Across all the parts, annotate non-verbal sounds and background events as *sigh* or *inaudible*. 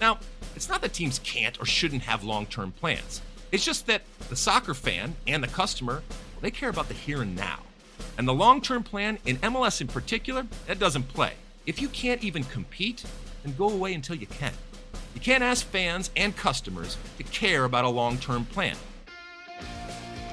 Now, it's not that teams can't or shouldn't have long term plans. It's just that the soccer fan and the customer, they care about the here and now. And the long term plan, in MLS in particular, that doesn't play. If you can't even compete, then go away until you can. You can't ask fans and customers to care about a long term plan.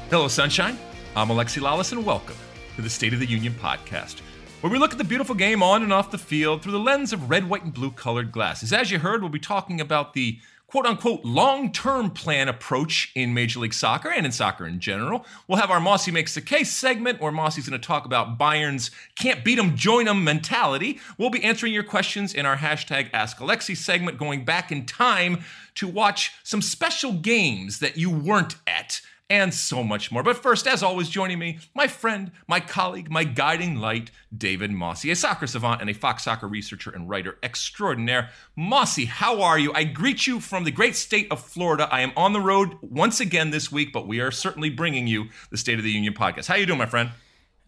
Hello, Sunshine. I'm Alexi Lalas, and welcome to the State of the Union podcast, where we look at the beautiful game on and off the field through the lens of red, white, and blue colored glasses. As you heard, we'll be talking about the quote unquote long term plan approach in Major League Soccer and in soccer in general. We'll have our Mosse Makes the Case segment where Mosse's going to talk about Bayern's can't beat 'em, join 'em mentality. We'll be answering your questions in our hashtag Ask Alexi segment, going back in time to watch some special games that you weren't at and so much more. But first, as always, joining me, my friend, my colleague, my guiding light, David Mosse, a soccer savant and a Fox soccer researcher and writer extraordinaire. Mosse, how are you? I greet you from the great state of Florida. I am on the road once again this week, but we are certainly bringing you the State of the Union podcast. How you doing, my friend?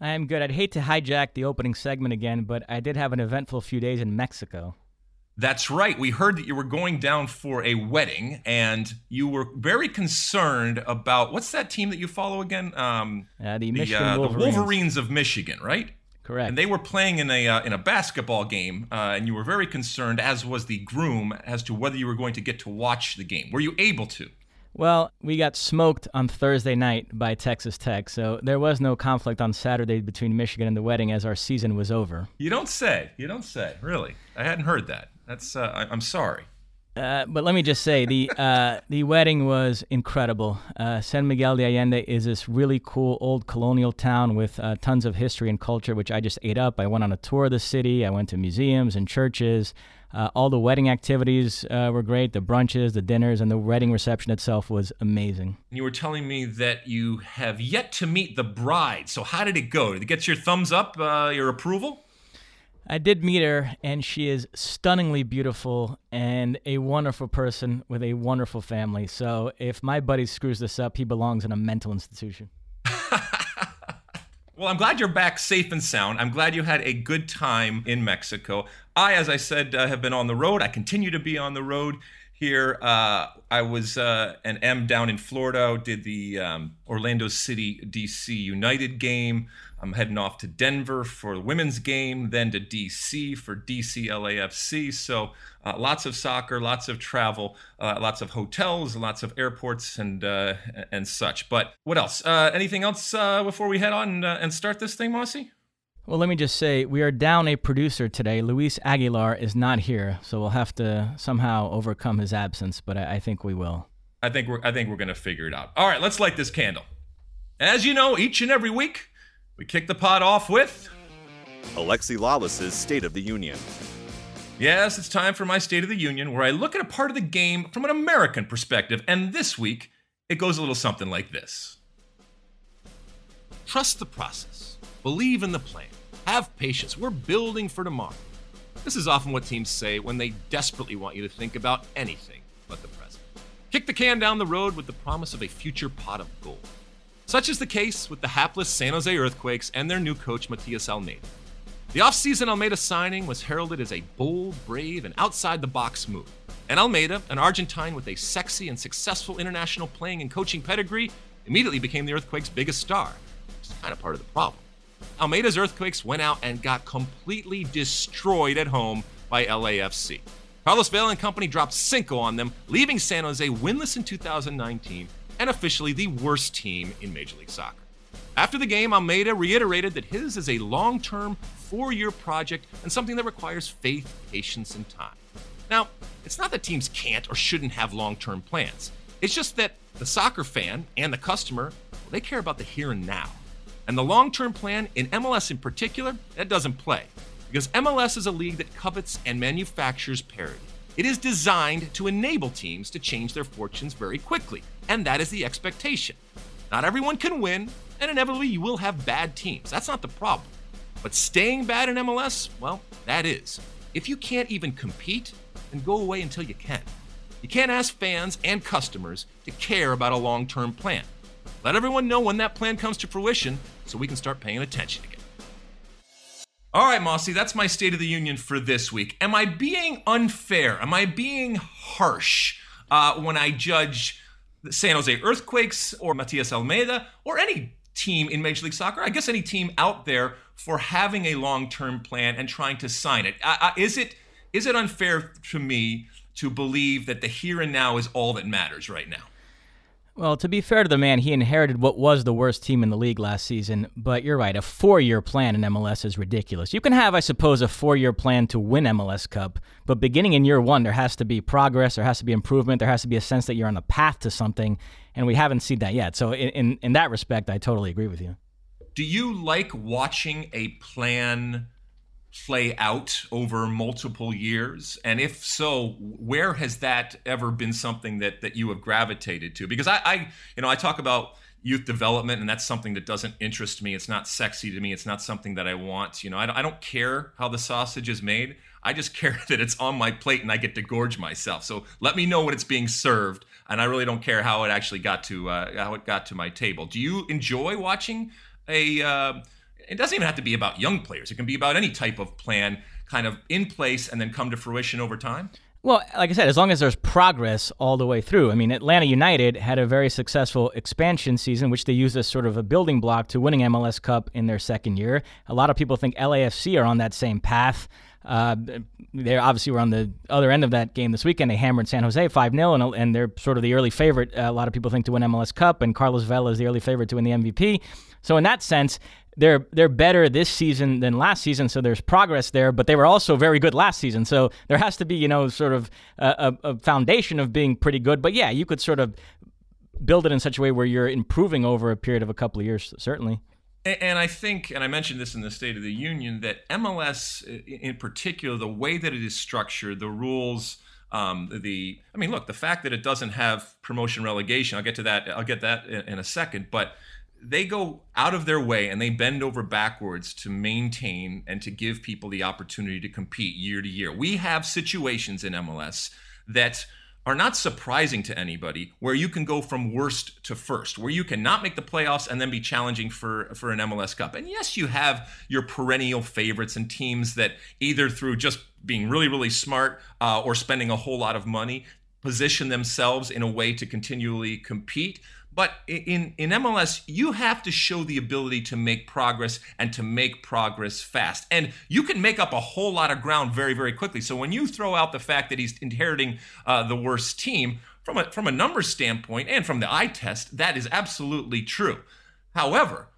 I am good. I'd hate to hijack the opening segment again, but I did have an eventful few days in Mexico. That's right. We heard that you were going down for a wedding, and you were very concerned about what's that team that you follow again? Um, uh, the, Michigan uh, Wolverines. the Wolverines of Michigan, right? Correct. And they were playing in a uh, in a basketball game, uh, and you were very concerned, as was the groom, as to whether you were going to get to watch the game. Were you able to? Well, we got smoked on Thursday night by Texas Tech, so there was no conflict on Saturday between Michigan and the wedding as our season was over. You don't say. You don't say. Really, I hadn't heard that. That's uh, I, am sorry. Uh, but let me just say the uh, *laughs* the wedding was incredible. Uh, San Miguel de Allende is this really cool old colonial town with uh, tons of history and culture, which I just ate up. I went on a tour of the city. I went to museums and churches. Uh, all the wedding activities were great. The brunches, the dinners, and the wedding reception itself was amazing. You were telling me that you have yet to meet the bride. So how did it go? Did it get your thumbs up, your approval? I did meet her, and she is stunningly beautiful and a wonderful person with a wonderful family. So if my buddy screws this up, he belongs in a mental institution. *laughs* well, I'm glad you're back safe and sound. I'm glad you had a good time in Mexico. I, as I said, uh, have been on the road. I continue to be on the road here. Uh, I was uh, an M down in Florida, did the um, Orlando City DC United game. I'm heading off to Denver for the women's game, then to DC for DC LAFC. So uh, lots of soccer, lots of travel, uh, lots of hotels, lots of airports, and uh, and such. But what else? Uh, anything else uh, before we head on uh, and start this thing, Mosse? Well, let me just say we are down a producer today. Luis Aguilar is not here, so we'll have to somehow overcome his absence. But I, I think we will. I think we're I think we're gonna figure it out. All right, let's light this candle. As you know, each and every week we kick the pot off with Alexi Lalas's State of the Union. Yes, it's time for my State of the Union, where I look at a part of the game from an American perspective, and this week it goes a little something like this Trust the process, believe in the plan, have patience. We're building for tomorrow. This is often what teams say when they desperately want you to think about anything but the present. Kick the can down the road with the promise of a future pot of gold. Such is the case with the hapless San Jose Earthquakes and their new coach, Matias Almeyda. The offseason Almeyda signing was heralded as a bold, brave, and outside the box move. And Almeyda, an Argentine with a sexy and successful international playing and coaching pedigree, immediately became the Earthquakes' biggest star, which is kind of part of the problem. Almeyda's Earthquakes went out and got completely destroyed at home by LAFC. Carlos Vela and company dropped Cinco on them, leaving San Jose winless in 2019 and officially the worst team in Major League Soccer. After the game, Almeyda reiterated that his is a long term, four year project and something that requires faith, patience, and time. Now, it's not that teams can't or shouldn't have long term plans. It's just that the soccer fan and the customer, well, they care about the here and now. And the long term plan, in MLS in particular, that doesn't play. Because MLS is a league that covets and manufactures parity. It is designed to enable teams to change their fortunes very quickly, and that is the expectation. Not everyone can win, and inevitably you will have bad teams. That's not the problem. But staying bad in MLS, well, that is. If you can't even compete, then go away until you can. You can't ask fans and customers to care about a long term plan. Let everyone know when that plan comes to fruition so we can start paying attention again. All right, Mosse, that's my State of the Union for this week. Am I being unfair? Am I being harsh uh, when I judge the San Jose Earthquakes or Matias Almeyda or any team in Major League Soccer? I guess any team out there for having a long-term plan and trying to sign it. Uh, uh is it is it unfair to me to believe that the here and now is all that matters right now? Well, to be fair to the man, he inherited what was the worst team in the league last season, but you're right, a four year plan in MLS is ridiculous. You can have, I suppose, a four year plan to win MLS Cup, but beginning in year one, there has to be progress, there has to be improvement, there has to be a sense that you're on a path to something, and we haven't seen that yet. So, in, in, in that respect, I totally agree with you. Do you like watching a plan? Play out over multiple years? And if so, where has that ever been something that that you have gravitated to? Because I, I you know, I talk about youth development and that's something that doesn't interest me. It's not sexy to me. It's not something that i want you know? I, I don't care how the sausage is made. I just *laughs* care that it's on my plate and i get to gorge myself. So let me know when it's being served and i really don't care how it actually got to uh, how it got to my table. Do you enjoy watching a uh, it doesn't even have to be about young players. It can be about any type of plan kind of in place and then come to fruition over time. Well, like I said, as long as there's progress all the way through. I mean, Atlanta United had a very successful expansion season, which they used as sort of a building block to winning MLS Cup in their second year. A lot of people think LAFC are on that same path. Uh, they obviously were on the other end of that game this weekend. They hammered San Jose 5 0, and, and they're sort of the early favorite. Uh, a lot of people think to win MLS Cup, and Carlos Vela is the early favorite to win the MVP. So, in that sense, they're they're better this season than last season, so there's progress there. But they were also very good last season, so there has to be you know sort of a, a foundation of being pretty good. But yeah, you could sort of build it in such a way where you're improving over a period of a couple of years, certainly. And I think, and I mentioned this in the State of the Union, that MLS in particular, the way that it is structured, the rules, um, the I mean, look, the fact that it doesn't have promotion relegation, I'll get to that. I'll get that in a second, but they go out of their way and they bend over backwards to maintain and to give people the opportunity to compete year to year. We have situations in MLS that are not surprising to anybody where you can go from worst to first where you cannot make the playoffs and then be challenging for for an MLS Cup. And yes, you have your perennial favorites and teams that either through just being really really smart uh, or spending a whole lot of money position themselves in a way to continually compete. But in, in MLS, you have to show the ability to make progress and to make progress fast. And you can make up a whole lot of ground very, very quickly. So when you throw out the fact that he's inheriting uh, the worst team, from a, from a numbers standpoint and from the eye test, that is absolutely true. However,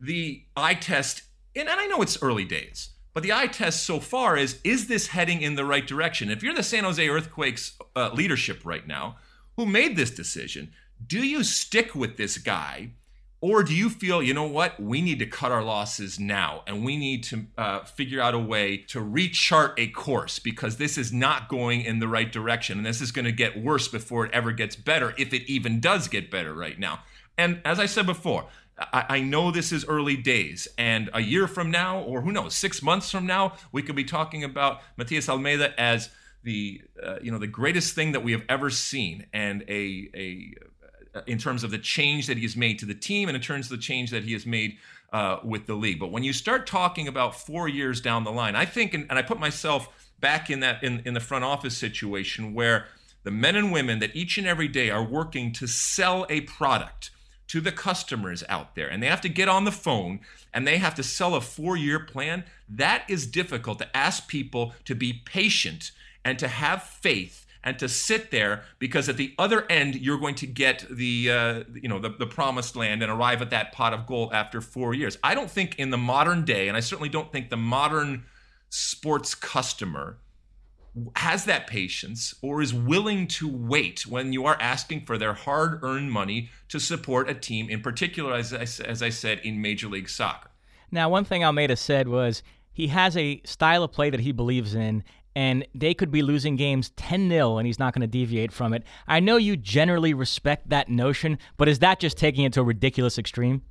the eye test, and I know it's early days, but the eye test so far is is this heading in the right direction? If you're the San Jose Earthquakes uh, leadership right now, who made this decision, do you stick with this guy or do you feel you know what we need to cut our losses now and we need to uh, figure out a way to rechart a course because this is not going in the right direction and this is going to get worse before it ever gets better if it even does get better right now and as i said before I, know this is early days, and a year from now, or who knows, six months from now, we could be talking about Matias Almeyda as the uh, you know the greatest thing that we have ever seen, and a a in terms of the change that he has made to the team and in terms of the change that he has made uh, with the league. But when you start talking about four years down the line, I think, and, and I put myself back in that in, in the front office situation where the men and women that each and every day are working to sell a product to the customers out there and they have to get on the phone and they have to sell a four year plan that is difficult to ask people to be patient and to have faith and to sit there because at the other end you're going to get the uh, you know the, the promised land and arrive at that pot of gold after four years. I don't think in the modern day and i certainly don't think the modern sports customer has that patience or is willing to wait when you are asking for their hard earned money to support a team, in particular, as I, as I said, in Major League Soccer. Now, one thing Almeyda said was he has a style of play that he believes in, and they could be losing games 10 0, and he's not going to deviate from it. I know you generally respect that notion, but is that just taking it to a ridiculous extreme?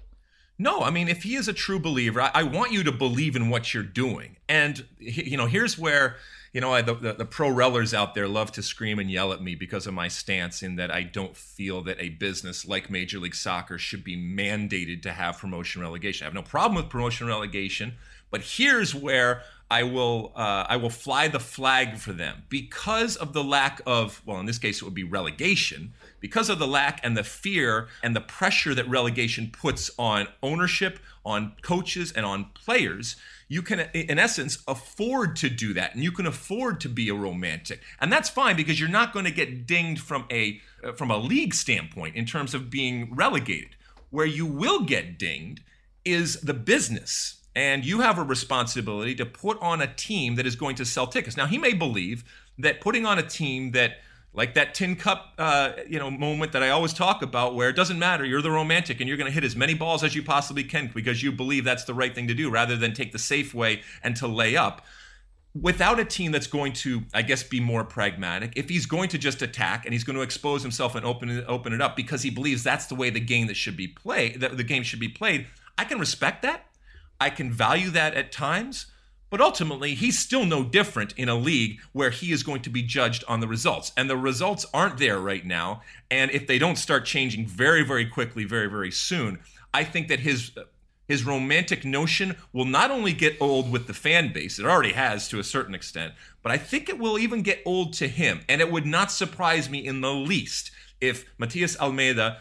No, I mean, if he is a true believer, I, I want you to believe in what you're doing. And, you know, here's where you know, I, the, the, the pro rellers out there love to scream and yell at me because of my stance in that I don't feel that a business like Major League Soccer should be mandated to have promotion relegation. I have no problem with promotion relegation, but here's where I will uh, I will fly the flag for them because of the lack of well in this case it would be relegation because of the lack and the fear and the pressure that relegation puts on ownership on coaches and on players you can in essence afford to do that and you can afford to be a romantic. And that's fine because you're not going to get dinged from a uh, from a league standpoint in terms of being relegated. Where you will get dinged is the business and you have a responsibility to put on a team that is going to sell tickets. Now he may believe that putting on a team that like that tin cup uh, you know moment that i always talk about where it doesn't matter you're the romantic and you're going to hit as many balls as you possibly can because you believe that's the right thing to do rather than take the safe way and to lay up. Without a team that's going to i guess be more pragmatic if he's going to just attack and he's going to expose himself and open it, open it up because he believes that's the way the game that should be played that the game should be played i can respect that. I can value that at times but ultimately, he's still no different in a league where he is going to be judged on the results. And the results aren't there right now. And if they don't start changing very, very quickly, very, very soon, I think that his his romantic notion will not only get old with the fan base, it already has to a certain extent, but I think it will even get old to him. And it would not surprise me in the least if Matias Almeyda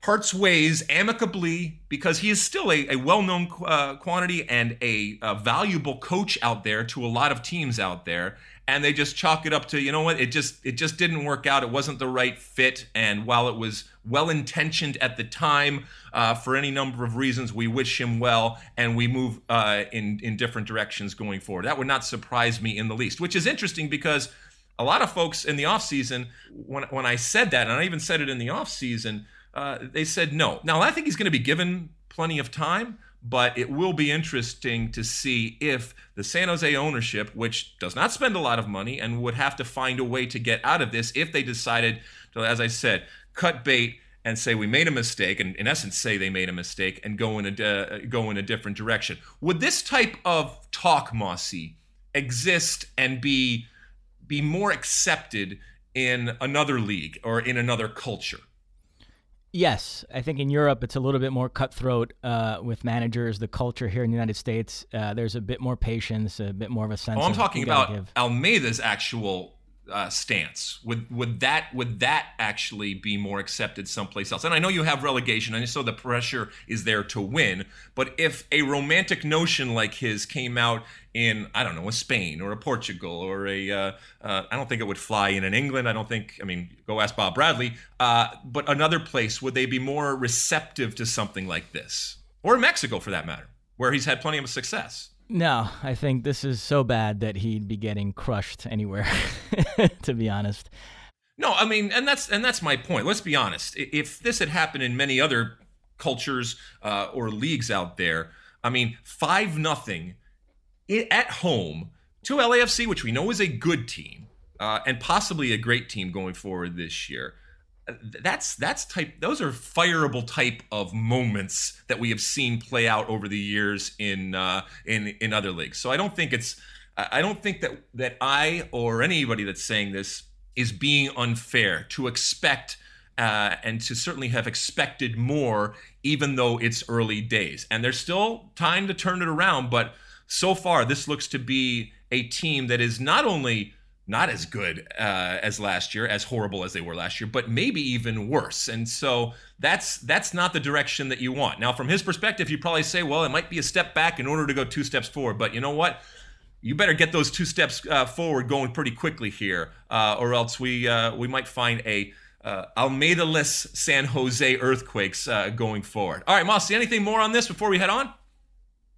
parts ways amicably because he is still a, a well-known uh, quantity and a, a, valuable coach out there to a lot of teams out there. And they just chalk it up to you know what it just it just didn't work out. It wasn't the right fit. And while it was well intentioned at the time uh, for any number of reasons we wish him well and we move uh, in in different directions going forward. That would not surprise me in the least which is interesting because a lot of folks in the offseason when, when i said that and i even said it in the offseason uh, they said no. Now, I think he's going to be given plenty of time, but it will be interesting to see if the San Jose ownership, which does not spend a lot of money and would have to find a way to get out of this, if they decided to, as I said, cut bait and say we made a mistake, and in essence say they made a mistake and go in a uh, go in a different direction. Would this type of talk, Mosse, exist and be be more accepted in another league or in another culture? Yes, I think in Europe it's a little bit more cutthroat uh, with managers. The culture here in the United States, uh, there's a bit more patience, a bit more of a sense. Oh, I'm talking about give. Almeyda's actual uh, stance. Would would that would that actually be more accepted someplace else? And I know you have relegation, and so the pressure is there to win. But if a romantic notion like his came out in I don't know a Spain or a Portugal or a uh, uh, I don't think it would fly in in England. I don't think I mean go ask Bob Bradley. Uh, but another place would they be more receptive to something like this, or Mexico for that matter, where he's had plenty of success? No, I think this is so bad that he'd be getting crushed anywhere. *laughs* to be honest. No, I mean, and that's and that's my point. Let's be honest. If this had happened in many other cultures uh, or leagues out there, I mean, five nothing at home to LAFC, which we know is a good team uh, and possibly a great team going forward this year that's that's type those are fireable type of moments that we have seen play out over the years in uh, in in other leagues. So I don't think it's I don't think that that I or anybody that's saying this is being unfair to expect uh, and to certainly have expected more, even though it's early days. And there's still time to turn it around, but so far this looks to be a team that is not only not as good uh, as last year, as horrible as they were last year, but maybe even worse. And so that's that's not the direction that you want. Now, from his perspective, you probably say, well, it might be a step back in order to go two steps forward. But you know what? you better get those two steps uh, forward going pretty quickly here, uh, or else we uh, we might find a uh, Almeyda-less San Jose earthquakes uh, going forward. All right, Mosse, anything more on this before we head on?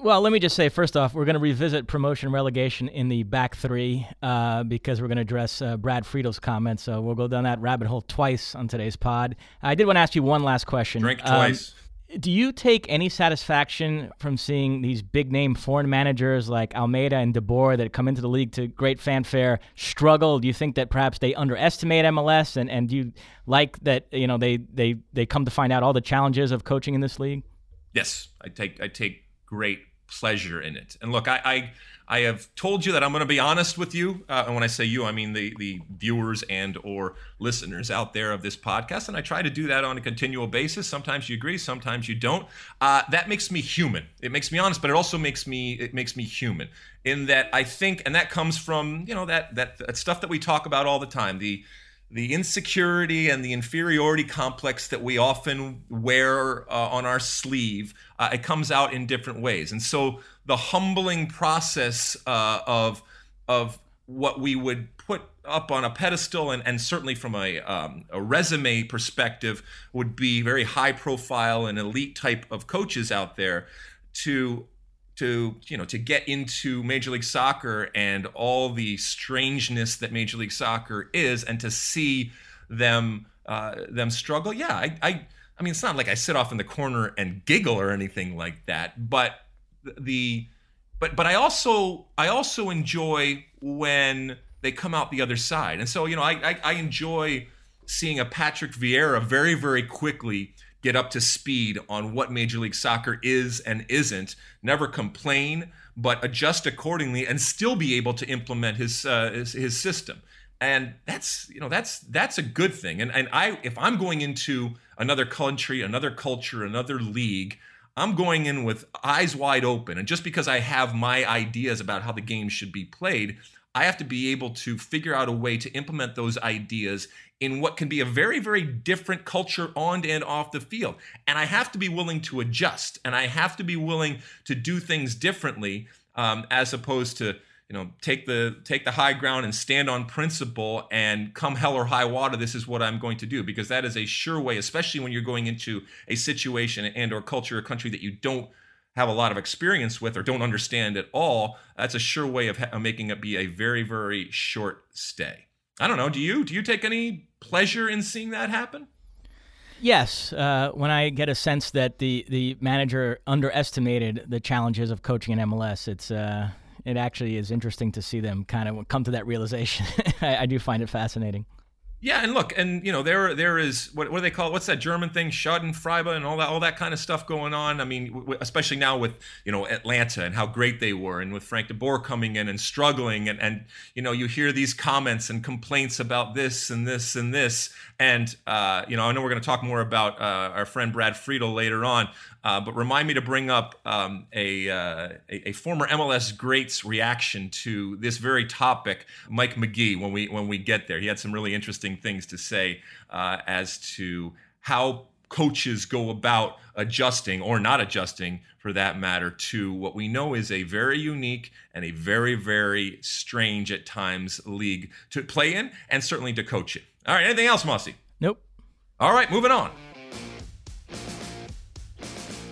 Well, let me just say first off, we're going to revisit promotion relegation in the back three uh, because we're going to address uh, Brad Friedel's comments. So we'll go down that rabbit hole twice on today's pod. I did want to ask you one last question. Drink twice. Um, do you take any satisfaction from seeing these big name foreign managers like Almeyda and De Boer that come into the league to great fanfare struggle? Do you think that perhaps they underestimate MLS and, and do you like that you know they, they, they come to find out all the challenges of coaching in this league? Yes, I take I take great pleasure in it. And look, I I, I have told you that I'm going to be honest with you, uh, and when I say you, I mean the the viewers and or listeners out there of this podcast, and I try to do that on a continual basis. Sometimes you agree, sometimes you don't. Uh, that makes me human. It makes me honest, but it also makes me it makes me human in that I think, and that comes from you know that that, that stuff that we talk about all the time. The the insecurity and the inferiority complex that we often wear uh, on our sleeve, uh, it comes out in different ways. And so the humbling process uh, of, of what we would put up on a pedestal and, and certainly from a, um, a resume perspective would be very high profile and elite type of coaches out there to to you know to get into Major League Soccer and all the strangeness that Major League Soccer is, and to see them uh, them struggle. Yeah, I, I I mean it's not like I sit off in the corner and giggle or anything like that, but the but but I also I also enjoy when they come out the other side, and so you know I, I, I enjoy seeing a Patrick Vieira very very quickly get up to speed on what Major League Soccer is and isn't, never complain, but adjust accordingly and still be able to implement his uh, his, his, system. And that's you know that's that's a good thing. And and I if I'm going into another country, another culture, another league, I'm going in with eyes wide open. And just because I have my ideas about how the game should be played, I have to be able to figure out a way to implement those ideas in what can be a very, very different culture on and off the field. And I have to be willing to adjust and I have to be willing to do things differently um, as opposed to you know take the take the high ground and stand on principle and come hell or high water this is what i'm going to do because that is a sure way especially when you're going into a situation and or culture or country that you don't have a lot of experience with or don't understand at all that's a sure way of, ha- making it be a very very short stay I don't know. Do you? Do you take any pleasure in seeing that happen? Yes, uh, when I get a sense that the, the manager underestimated the challenges of coaching in MLS, it's uh, it actually is interesting to see them kind of come to that realization. *laughs* I, I do find it fascinating. Yeah, and look, and you know, there there is what, what do they call it? What's that German thing? Schadenfreude and all that all that kind of stuff going on. I mean, w- especially now with you know Atlanta and how great they were, and with Frank De Boer coming in and struggling, and and you know you hear these comments and complaints about this and this and this, and uh, you know I know we're going to talk more about uh, our friend Brad Friedel later on, uh, but remind me to bring up um, a, uh, a, a former MLS great's reaction to this very topic, Mike Magee. When we when we get there, he had some really interesting things to say uh, as to how coaches go about adjusting or not adjusting for that matter to what we know is a very unique and a very very strange at times league to play in and certainly to coach it all right anything else Mosse? Nope. All right moving on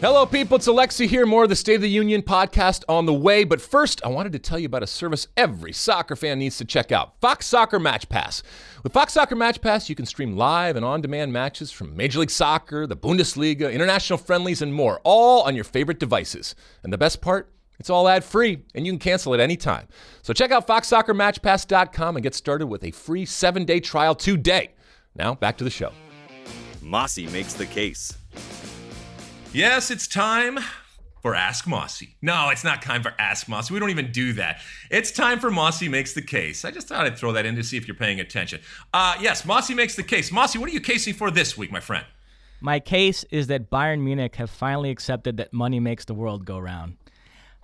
Hello, people. It's Alexi here. More of the State of the Union podcast on the way. But first, I wanted to tell you about a service every soccer fan needs to check out Fox Soccer Match Pass. With Fox Soccer Match Pass, you can stream live and on demand matches from Major League Soccer, the Bundesliga, international friendlies, and more, all on your favorite devices. And the best part? It's all ad free, and you can cancel at any time. So check out FoxSoccerMatchPass.com and get started with a free seven day trial today. Now, back to the show. Mosse makes the case. Yes, it's time for Ask Mosse. No, it's not time for Ask Mosse. We don't even do that. It's time for Mosse Makes the Case. I just thought I'd throw that in to see if you're paying attention. Uh, yes, Mosse Makes the Case. Mosse, what are you casing for this week, my friend? My case is that Bayern Munich have finally accepted that money makes the world go round.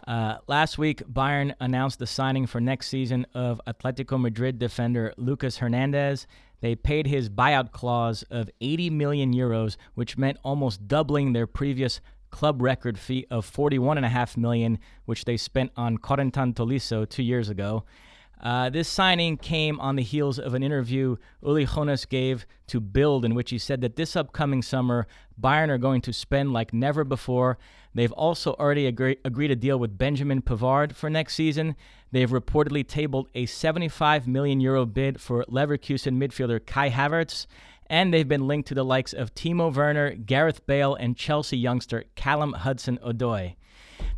Uh, last week, Bayern announced the signing for next season of Atletico Madrid defender Lucas Hernandez they paid his buyout clause of 80 million euros, which meant almost doubling their previous club record fee of 41.5 million, which they spent on Corentin Tolisso two years ago. Uh, this signing came on the heels of an interview Uli Hoeneß gave to Bild, in which he said that this upcoming summer, Bayern are going to spend like never before. They've also already agree- agreed a deal with Benjamin Pavard for next season. They've reportedly tabled a 75 million euro bid for Leverkusen midfielder Kai Havertz, and they've been linked to the likes of Timo Werner, Gareth Bale, and Chelsea youngster Callum Hudson-Odoi.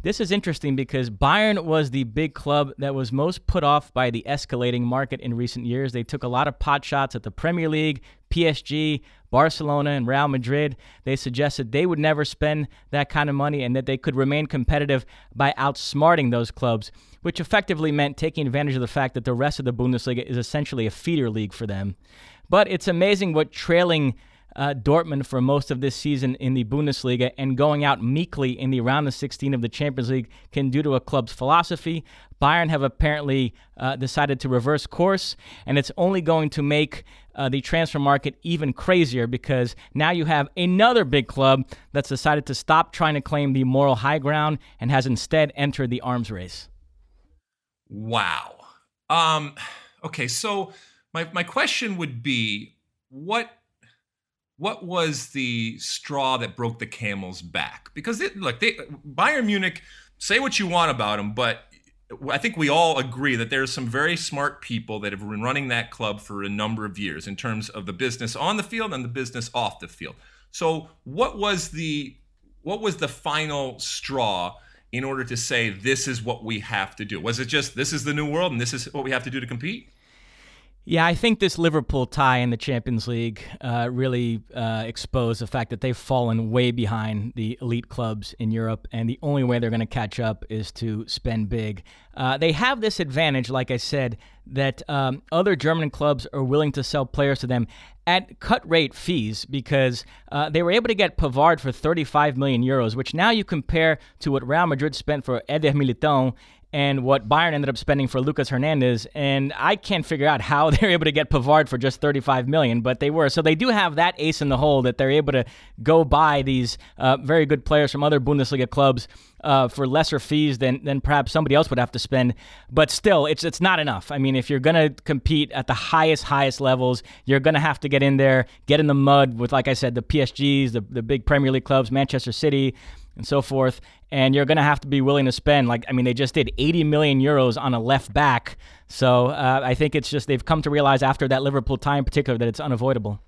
This is interesting because Bayern was the big club that was most put off by the escalating market in recent years. They took a lot of pot shots at the Premier League, PSG, Barcelona, and Real Madrid. They suggested they would never spend that kind of money and that they could remain competitive by outsmarting those clubs, which effectively meant taking advantage of the fact that the rest of the Bundesliga is essentially a feeder league for them. But it's amazing what trailing uh, Dortmund for most of this season in the Bundesliga and going out meekly in the round of 16 of the Champions League can do to a club's philosophy. Bayern have apparently uh, decided to reverse course, and it's only going to make uh, the transfer market even crazier because now you have another big club that's decided to stop trying to claim the moral high ground and has instead entered the arms race. Wow. Um, okay, so my, my question would be what what was the straw that broke the camel's back? Because it, look, they, Bayern Munich, say what you want about them, but I think we all agree that there's some very smart people that have been running that club for a number of years in terms of the business on the field and the business off the field. So, what was the what was the final straw in order to say this is what we have to do? Was it just this is the new world and this is what we have to do to compete? Yeah, I think this Liverpool tie in the Champions League uh, really uh, exposed the fact that they've fallen way behind the elite clubs in Europe, and the only way they're going to catch up is to spend big. Uh, they have this advantage, like I said, that um, other German clubs are willing to sell players to them at cut rate fees because uh, they were able to get Pavard for 35 million euros, which now you compare to what Real Madrid spent for Eder Militão and what Bayern ended up spending for Lucas Hernandez. And I can't figure out how *laughs* they're able to get Pavard for just 35 million, but they were. So they do have that ace in the hole that they're able to go buy these uh, very good players from other Bundesliga clubs uh, for lesser fees than than perhaps somebody else would have to spend. But still, it's it's not enough. I mean, if you're going to compete at the highest highest levels, you're going to have to get in there, get in the mud with, like I said, the PSGs, the the big Premier League clubs, Manchester City and so forth. And you're going to have to be willing to spend, like, I mean, they just did 80 million euros on a left back. So uh, I think it's just they've come to realize after that Liverpool tie in particular that it's unavoidable.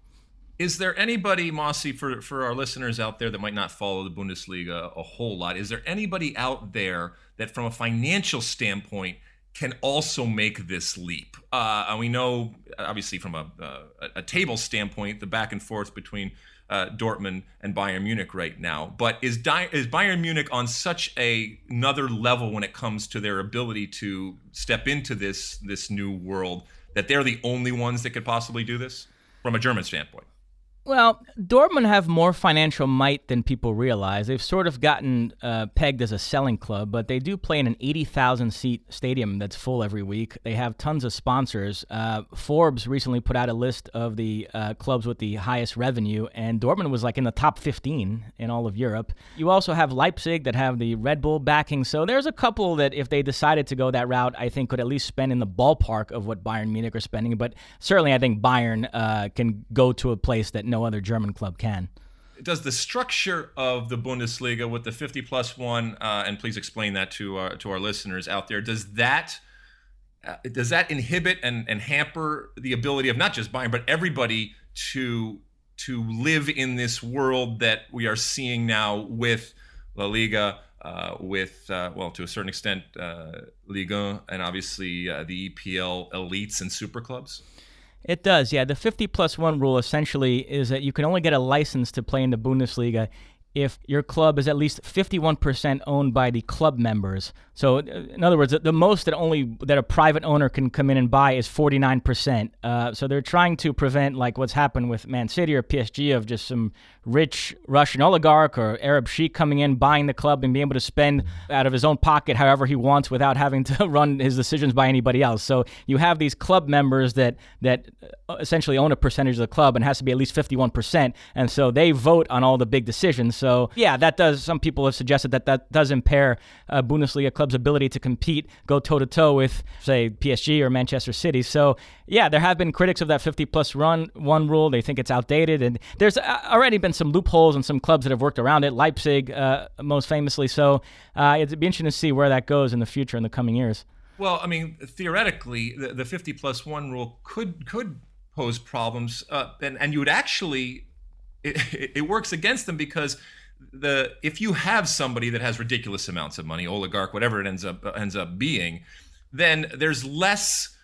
Is there anybody, Mosse, for, for our listeners out there that might not follow the Bundesliga a whole lot, is there anybody out there that, from a financial standpoint, can also make this leap? Uh, and we know, obviously, from uh, a, a table standpoint, the back and forth between uh, Dortmund and Bayern Munich right now. But is Di- is Bayern Munich on such a another level when it comes to their ability to step into this this new world that they're the only ones that could possibly do this from a German standpoint? Well, Dortmund have more financial might than people realize. They've sort of gotten uh, pegged as a selling club, but they do play in an 80,000 seat stadium that's full every week. They have tons of sponsors. Uh, Forbes recently put out a list of the uh, clubs with the highest revenue, and Dortmund was like in the top 15 in all of Europe. You also have Leipzig that have the Red Bull backing. So there's a couple that, if they decided to go that route, I think could at least spend in the ballpark of what Bayern Munich are spending. But certainly, I think Bayern uh, can go to a place that no no other German club can. Does the structure of the Bundesliga with the 50 plus one, uh, and please explain that to our, to our listeners out there, does that uh, does that inhibit and, and hamper the ability of not just Bayern but everybody to to live in this world that we are seeing now with La Liga, uh, with uh, well to a certain extent uh, Liga, and obviously uh, the EPL elites and super clubs? It does, yeah. The 50 plus 1 rule essentially is that you can only get a license to play in the Bundesliga if your club is at least 51% owned by the club members. So, uh, in other words, the most that only that a private owner can come in and buy is 49%. Uh, so they're trying to prevent like what's happened with Man City or PSG of just some rich Russian oligarch or Arab sheik coming in, buying the club, and being able to spend out of his own pocket however he wants without having to *laughs* run his decisions by anybody else. So you have these club members that that essentially own a percentage of the club and has to be at least 51%, and so they vote on all the big decisions. So yeah, that does. Some people have suggested that that does impair uh, Bundesliga clubs' ability to compete, go toe to toe with say PSG or Manchester City. So yeah, there have been critics of that 50 plus run one rule. They think it's outdated, and there's uh, already been some loopholes and some clubs that have worked around it. Leipzig, uh, most famously. So uh, it'd be interesting to see where that goes in the future in the coming years. Well, I mean, theoretically, the, the 50 plus one rule could could pose problems, uh, and and you would actually it, it works against them because the if you have somebody that has ridiculous amounts of money, oligarch, whatever it ends up ends up being, then there's less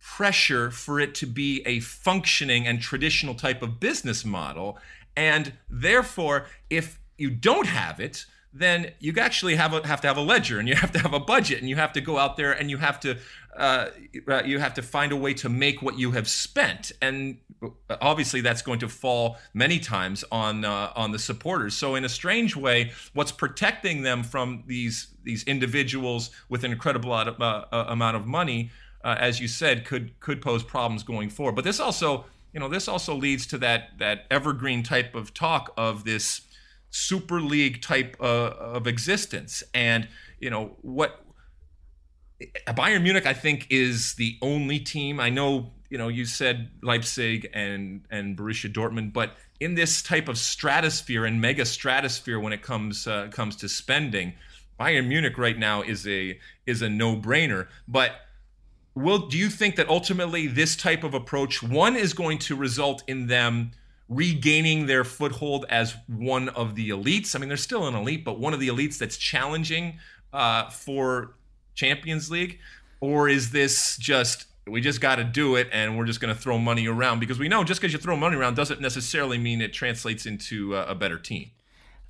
pressure for it to be a functioning and traditional type of business model, and therefore, if you don't have it, then you actually have a, have to have a ledger and you have to have a budget and you have to go out there and you have to uh, uh, you have to find a way to make what you have spent. And obviously that's going to fall many times on uh, on the supporters. So in a strange way what's protecting them from these these individuals with an incredible uh, uh, amount of money as you said could could pose problems going forward. But this also you know this also leads to that that evergreen type of talk of this super league type uh, of existence. And you know what Bayern Munich, I think, is the only team. I know you know you said Leipzig and and Borussia Dortmund, but in this type of stratosphere and mega stratosphere when it comes uh, comes to spending, Bayern Munich right now is a is a no brainer. But will do you think that ultimately this type of approach one is going to result in them regaining their foothold as one of the elites. I mean, they're still an elite, but one of the elites that's challenging uh, for Champions League? Or is this just we just got to do it and we're just going to throw money around because we know just because you throw money around doesn't necessarily mean it translates into a, better team.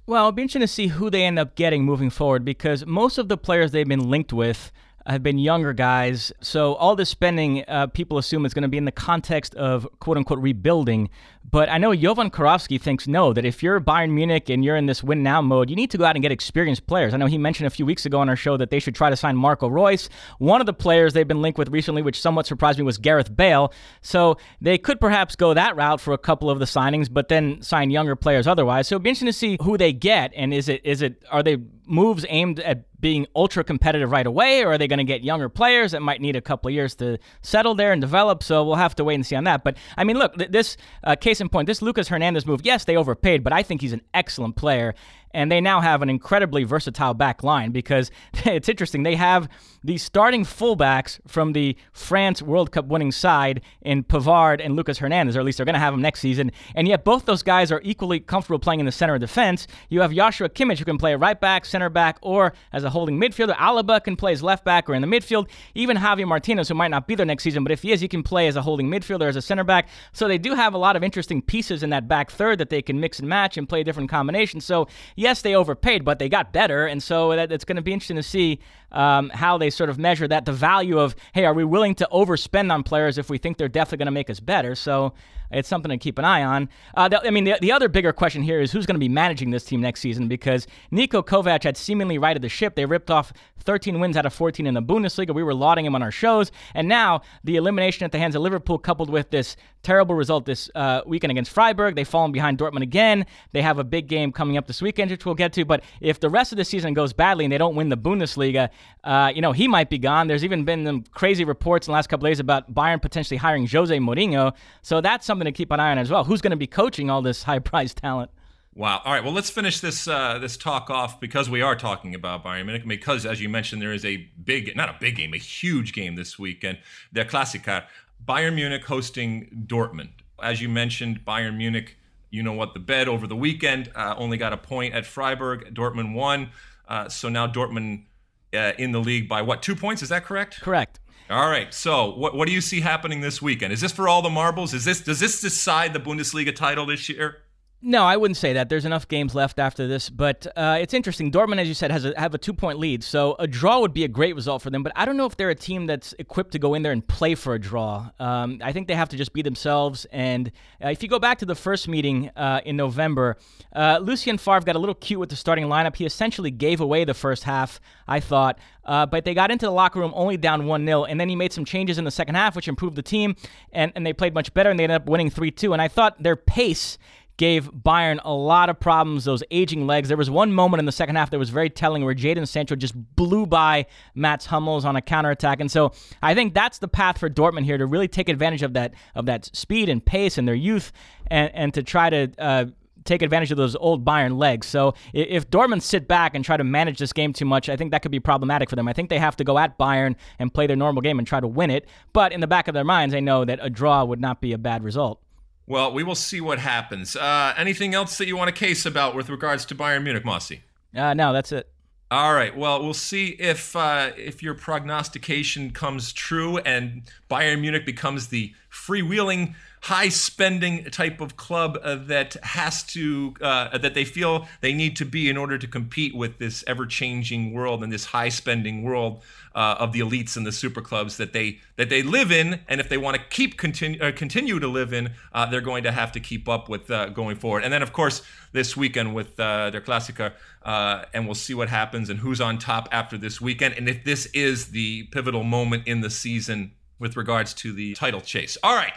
Well, it'll be interesting to see who they end up getting moving forward because most of the players they've been linked with have been younger guys. So all this spending, uh, people assume is going to be in the context of quote unquote rebuilding. But I know Jovan Kirovski thinks no, that if you're Bayern Munich and you're in this win now mode, you need to go out and get experienced players. I know he mentioned a few weeks ago on our show that they should try to sign Marco Reus. One of the players they've been linked with recently, which somewhat surprised me, was Gareth Bale. So they could perhaps go that route for a couple of the signings, but then sign younger players otherwise. So it'd be interesting to see who they get and is it is it are they moves aimed at being ultra competitive right away, or are they going to get younger players that might need a couple of years to settle there and develop? So we'll have to wait and see on that. But I mean, look, this uh, case in point, this Lucas Hernandez move, yes, they overpaid, but I think he's an excellent player and they now have an incredibly versatile back line because *laughs* it's interesting. They have the starting fullbacks from the France World Cup winning side in Pavard and Lucas Hernandez, or at least they're going to have them next season. And yet both those guys are equally comfortable playing in the center of defense. You have Joshua Kimmich who can play right back, center back, or as a holding midfielder. Alaba can play as left back or in the midfield. Even Javier Martinez, who might not be there next season, but if he is, he can play as a holding midfielder, as a center back. So they do have a lot of interesting pieces in that back third that they can mix and match and play different combinations. So yes, they overpaid, but they got better, and so that, it's going to be interesting to see um, how they sort of measure that. The value of hey, are we willing to overspend on players if we think they're definitely going to make us better? So it's something to keep an eye on. Uh, the, I mean, the, the other bigger question here is who's going to be managing this team next season because Niko Kovac had seemingly righted the ship. They ripped off 13 wins out of 14 in the Bundesliga. We were lauding him on our shows. And now the elimination at the hands of Liverpool, coupled with this terrible result this uh, weekend against Freiburg, they've fallen behind Dortmund again. They have a big game coming up this weekend, which we'll get to. But if the rest of the season goes badly and they don't win the Bundesliga, uh, you know, he might be gone. There's even been some crazy reports in the last couple days about Bayern potentially hiring Jose Mourinho. So that's something to keep an eye on as well. Who's going to be coaching all this high priced talent? Wow. All right. Well, let's finish this uh, this talk off because we are talking about Bayern Munich. Because, as you mentioned, there is a big, not a big game, a huge game this weekend. The Klassiker. Bayern Munich hosting Dortmund. As you mentioned, Bayern Munich, you know what, the bed over the weekend uh, only got a point at Freiburg. Dortmund won. Uh, so now Dortmund uh, in the league by what, two points? Is that correct? Correct. All right. So, what what do you see happening this weekend? Is this for all the marbles? Is this does this decide the Bundesliga title this year? No, I wouldn't say that. There's enough games left after this, but uh, it's interesting. Dortmund, as you said, has a, have a two point lead, so a draw would be a great result for them. But I don't know if they're a team that's equipped to go in there and play for a draw. Um, I think they have to just be themselves. And uh, if you go back to the first meeting uh, in November, uh, Lucien Favre got a little cute with the starting lineup. He essentially gave away the first half, I thought, uh, but they got into the locker room only down one 0 and then he made some changes in the second half, which improved the team, and and they played much better, and they ended up winning three two. And I thought their pace gave Bayern a lot of problems, those aging legs. There was one moment in the second half that was very telling where Jadon Sancho just blew by Mats Hummels on a counterattack. And so I think that's the path for Dortmund here to really take advantage of that of that speed and pace and their youth and, and to try to uh, take advantage of those old Bayern legs. So if Dortmund sit back and try to manage this game too much, I think that could be problematic for them. I think they have to go at Bayern and play their normal game and try to win it. But in the back of their minds, they know that a draw would not be a bad result. Well, we will see what happens. Uh, anything else that you want to case about with regards to Bayern Munich, Mosse? Uh, no, that's it. All right. Well, we'll see if uh, if your prognostication comes true and Bayern Munich becomes the freewheeling high spending type of club uh, that has to uh, that they feel they need to be in order to compete with this ever changing world and this high spending world uh, of the elites and the super clubs that they that they live in. And if they want to keep continue uh, continue to live in uh, they're going to have to keep up with uh, going forward. And then of course this weekend with their Klassiker and we'll see what happens and who's on top after this weekend. And if this is the pivotal moment in the season with regards to the title chase all right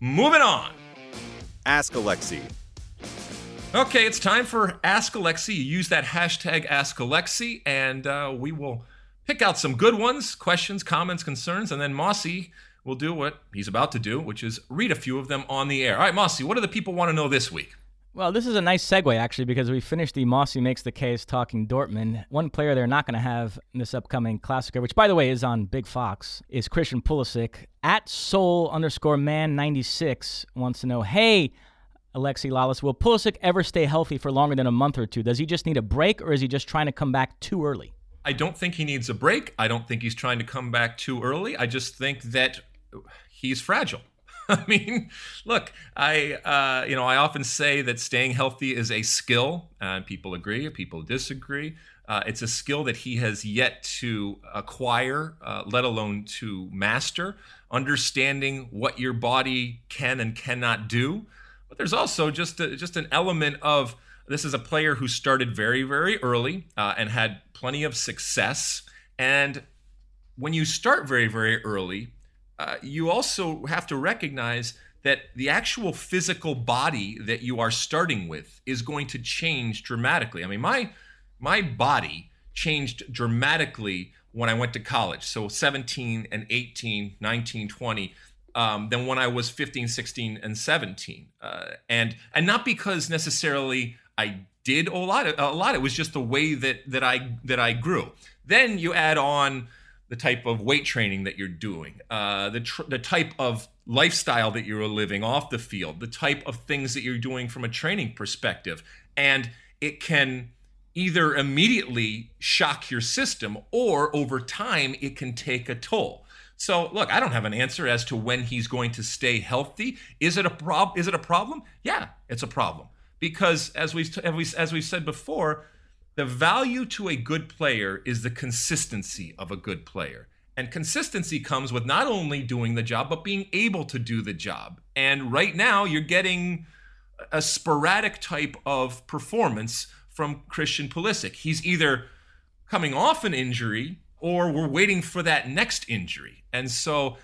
Moving on. Ask Alexi. Okay, it's time for Ask Alexi. You use that hashtag Ask Alexi, and uh, we will pick out some good ones, questions, comments, concerns, and then Mosse will do what he's about to do, which is read a few of them on the air. All right, Mosse, what do the people want to know this week? Well, this is a nice segue, actually, because we finished the Mosse Makes the Case talking Dortmund. One player they're not going to have in this upcoming Klassiker, which, by the way, is on Big Fox, is Christian Pulisic. At soul underscore man 96 wants to know, hey, Alexi Lalas, will Pulisic ever stay healthy for longer than a month or two? Does he just need a break, or is he just trying to come back too early? I don't think he needs a break. I don't think he's trying to come back too early. I just think that he's fragile. *laughs* I mean, look, I uh, you know I often say that staying healthy is a skill, and people agree, people disagree. Uh, it's a skill that he has yet to acquire, uh, let alone to master. Understanding what your body can and cannot do, but there's also just a, just an element of this is a player who started very very early uh, and had plenty of success. And when you start very very early, uh, you also have to recognize that the actual physical body that you are starting with is going to change dramatically. I mean, my my body changed dramatically when I went to college. So 17 and 18, 19, 20 um, than when I was 15, 16, and 17. Uh, and and not because necessarily I did a lot. A lot. It was just the way that that I that I grew. Then you add on the type of weight training that you're doing, uh, the tr- the type of lifestyle that you're living off the field, the type of things that you're doing from a training perspective, and it can either immediately shock your system or over time it can take a toll. So look, I don't have an answer as to when he's going to stay healthy. Is it a prob? Is it a problem? Yeah, it's a problem because as we've as we've said before the value to a good player is the consistency of a good player. And consistency comes with not only doing the job, but being able to do the job. And right now, you're getting a sporadic type of performance from Christian Pulisic. He's either coming off an injury or we're waiting for that next injury. And so,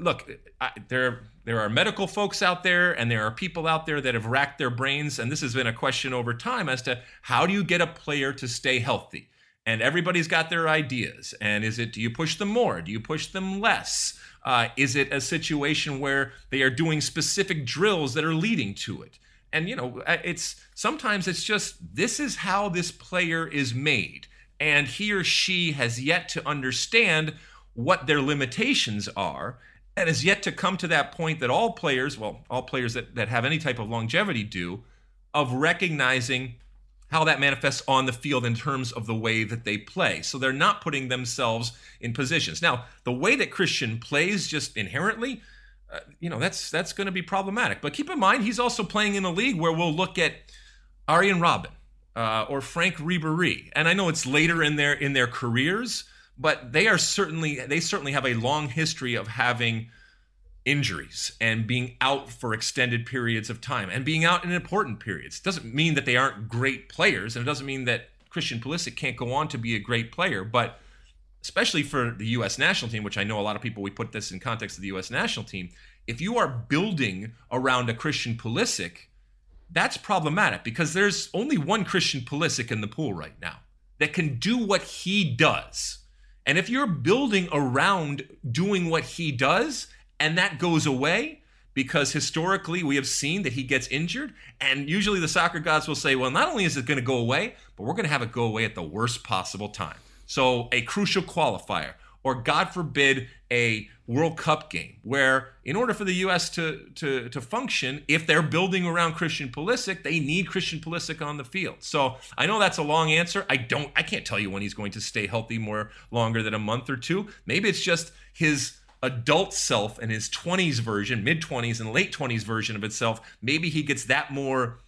look, I, there there are medical folks out there and there are people out there that have racked their brains and this has been a question over time as to how do you get a player to stay healthy? And everybody's got their ideas and is it do you push them more? Do you push them less? Uh, is it a situation where they are doing specific drills that are leading to it? And you know it's sometimes it's just this is how this player is made and he or she has yet to understand what their limitations are and has yet to come to that point that all players, well, all players that, that have any type of longevity do, of recognizing how that manifests on the field in terms of the way that they play. So they're not putting themselves in positions. Now, the way that Christian plays just inherently, uh, you know, that's that's going to be problematic. But keep in mind, he's also playing in a league where we'll look at Arjen Robben uh, or Frank Ribéry, and I know it's later in their in their careers, but they are certainly they certainly have a long history of having injuries and being out for extended periods of time and being out in important periods. It doesn't mean that they aren't great players, and it doesn't mean that Christian Pulisic can't go on to be a great player, but especially for the U.S. national team, which I know a lot of people we put this in context of the U.S. national team. If you are building around a Christian Pulisic, that's problematic because there's only one Christian Pulisic in the pool right now that can do what he does. And if you're building around doing what he does and that goes away, because historically we have seen that he gets injured, and usually the soccer gods will say, well, not only is it going to go away, but we're going to have it go away at the worst possible time. So, a crucial qualifier, or God forbid, a World Cup game, where in order for the U.S. to, to, to function, if they're building around Christian Pulisic, they need Christian Pulisic on the field. So I know that's a long answer. I don't, I can't tell you when he's going to stay healthy more longer than a month or two. Maybe it's just his adult self and his 20s version, mid 20s and late 20s version of itself. Maybe he gets that more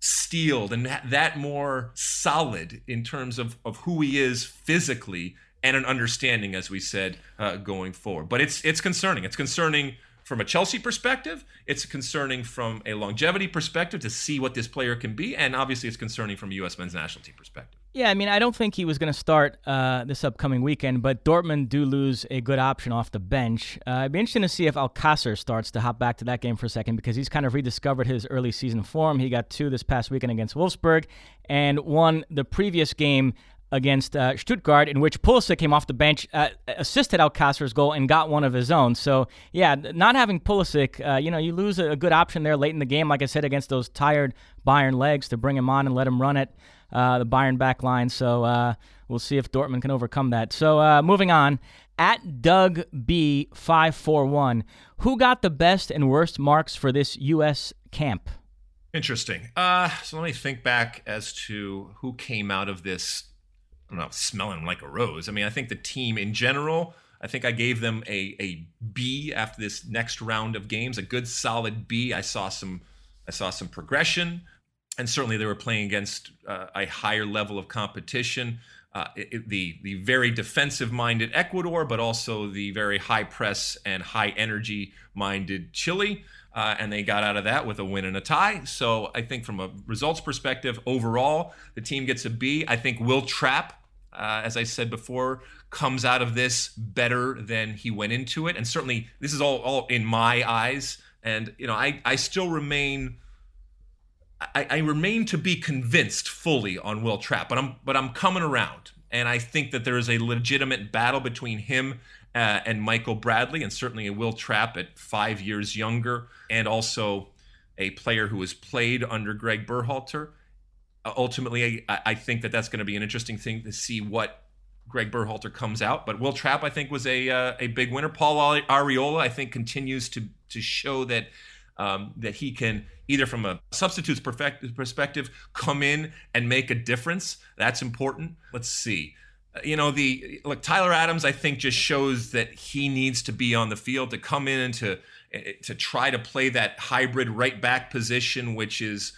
steeled and that more solid in terms of, of who he is physically and an understanding, as we said, uh, going forward. But it's it's concerning. It's concerning from a Chelsea perspective. It's concerning from a longevity perspective to see what this player can be, and obviously, it's concerning from a U.S. men's national team perspective. Yeah, I mean, I don't think he was going to start uh, this upcoming weekend, but Dortmund do lose a good option off the bench. Uh, I'd be interesting to see if Alcacer starts to hop back to that game for a second because he's kind of rediscovered his early season form. He got two this past weekend against Wolfsburg and won the previous game against uh, Stuttgart, in which Pulisic came off the bench, uh, assisted Alcacer's goal, and got one of his own. So, yeah, not having Pulisic, uh, you know, you lose a, good option there late in the game, like I said, against those tired Bayern legs to bring him on and let him run it, uh, the Bayern back line. So, uh, we'll see if Dortmund can overcome that. So, uh, moving on. At Doug B541, who got the best and worst marks for this U.S. camp? Interesting. So let me think back as to who came out of this I don't smelling like a rose. I mean, I think the team in general, I think I gave them a a B after this next round of games, a good solid B. I saw some I saw some progression, and certainly they were playing against uh, a higher level of competition. Uh, it, the the very defensive minded Ecuador, but also the very high press and high energy minded Chile. Uh, and they got out of that with a win and a tie. So I think from a results perspective, overall, the team gets a B. I think Wil Trapp, uh, as I said before, comes out of this better than he went into it. And certainly, this is all, all in my eyes. And, you know, I, I still remain. I, I remain to be convinced fully on Wil Trapp, but I'm but I'm coming around, and I think that there is a legitimate battle between him uh, and Michael Bradley, and certainly a Wil Trapp at five years younger, and also a player who has played under Greg Berhalter. Uh, ultimately, I, I, think that that's going to be an interesting thing to see what Greg Berhalter comes out. But Wil Trapp, I think, was a uh, a big winner. Paul Arriola, I think, continues to to show that. Um, that he can either from a substitutes perspective come in and make a difference. That's important. Let's see you know the look Tyler Adams I think just shows that he needs to be on the field to come in and to eh, eh, to try to play that hybrid right back position which is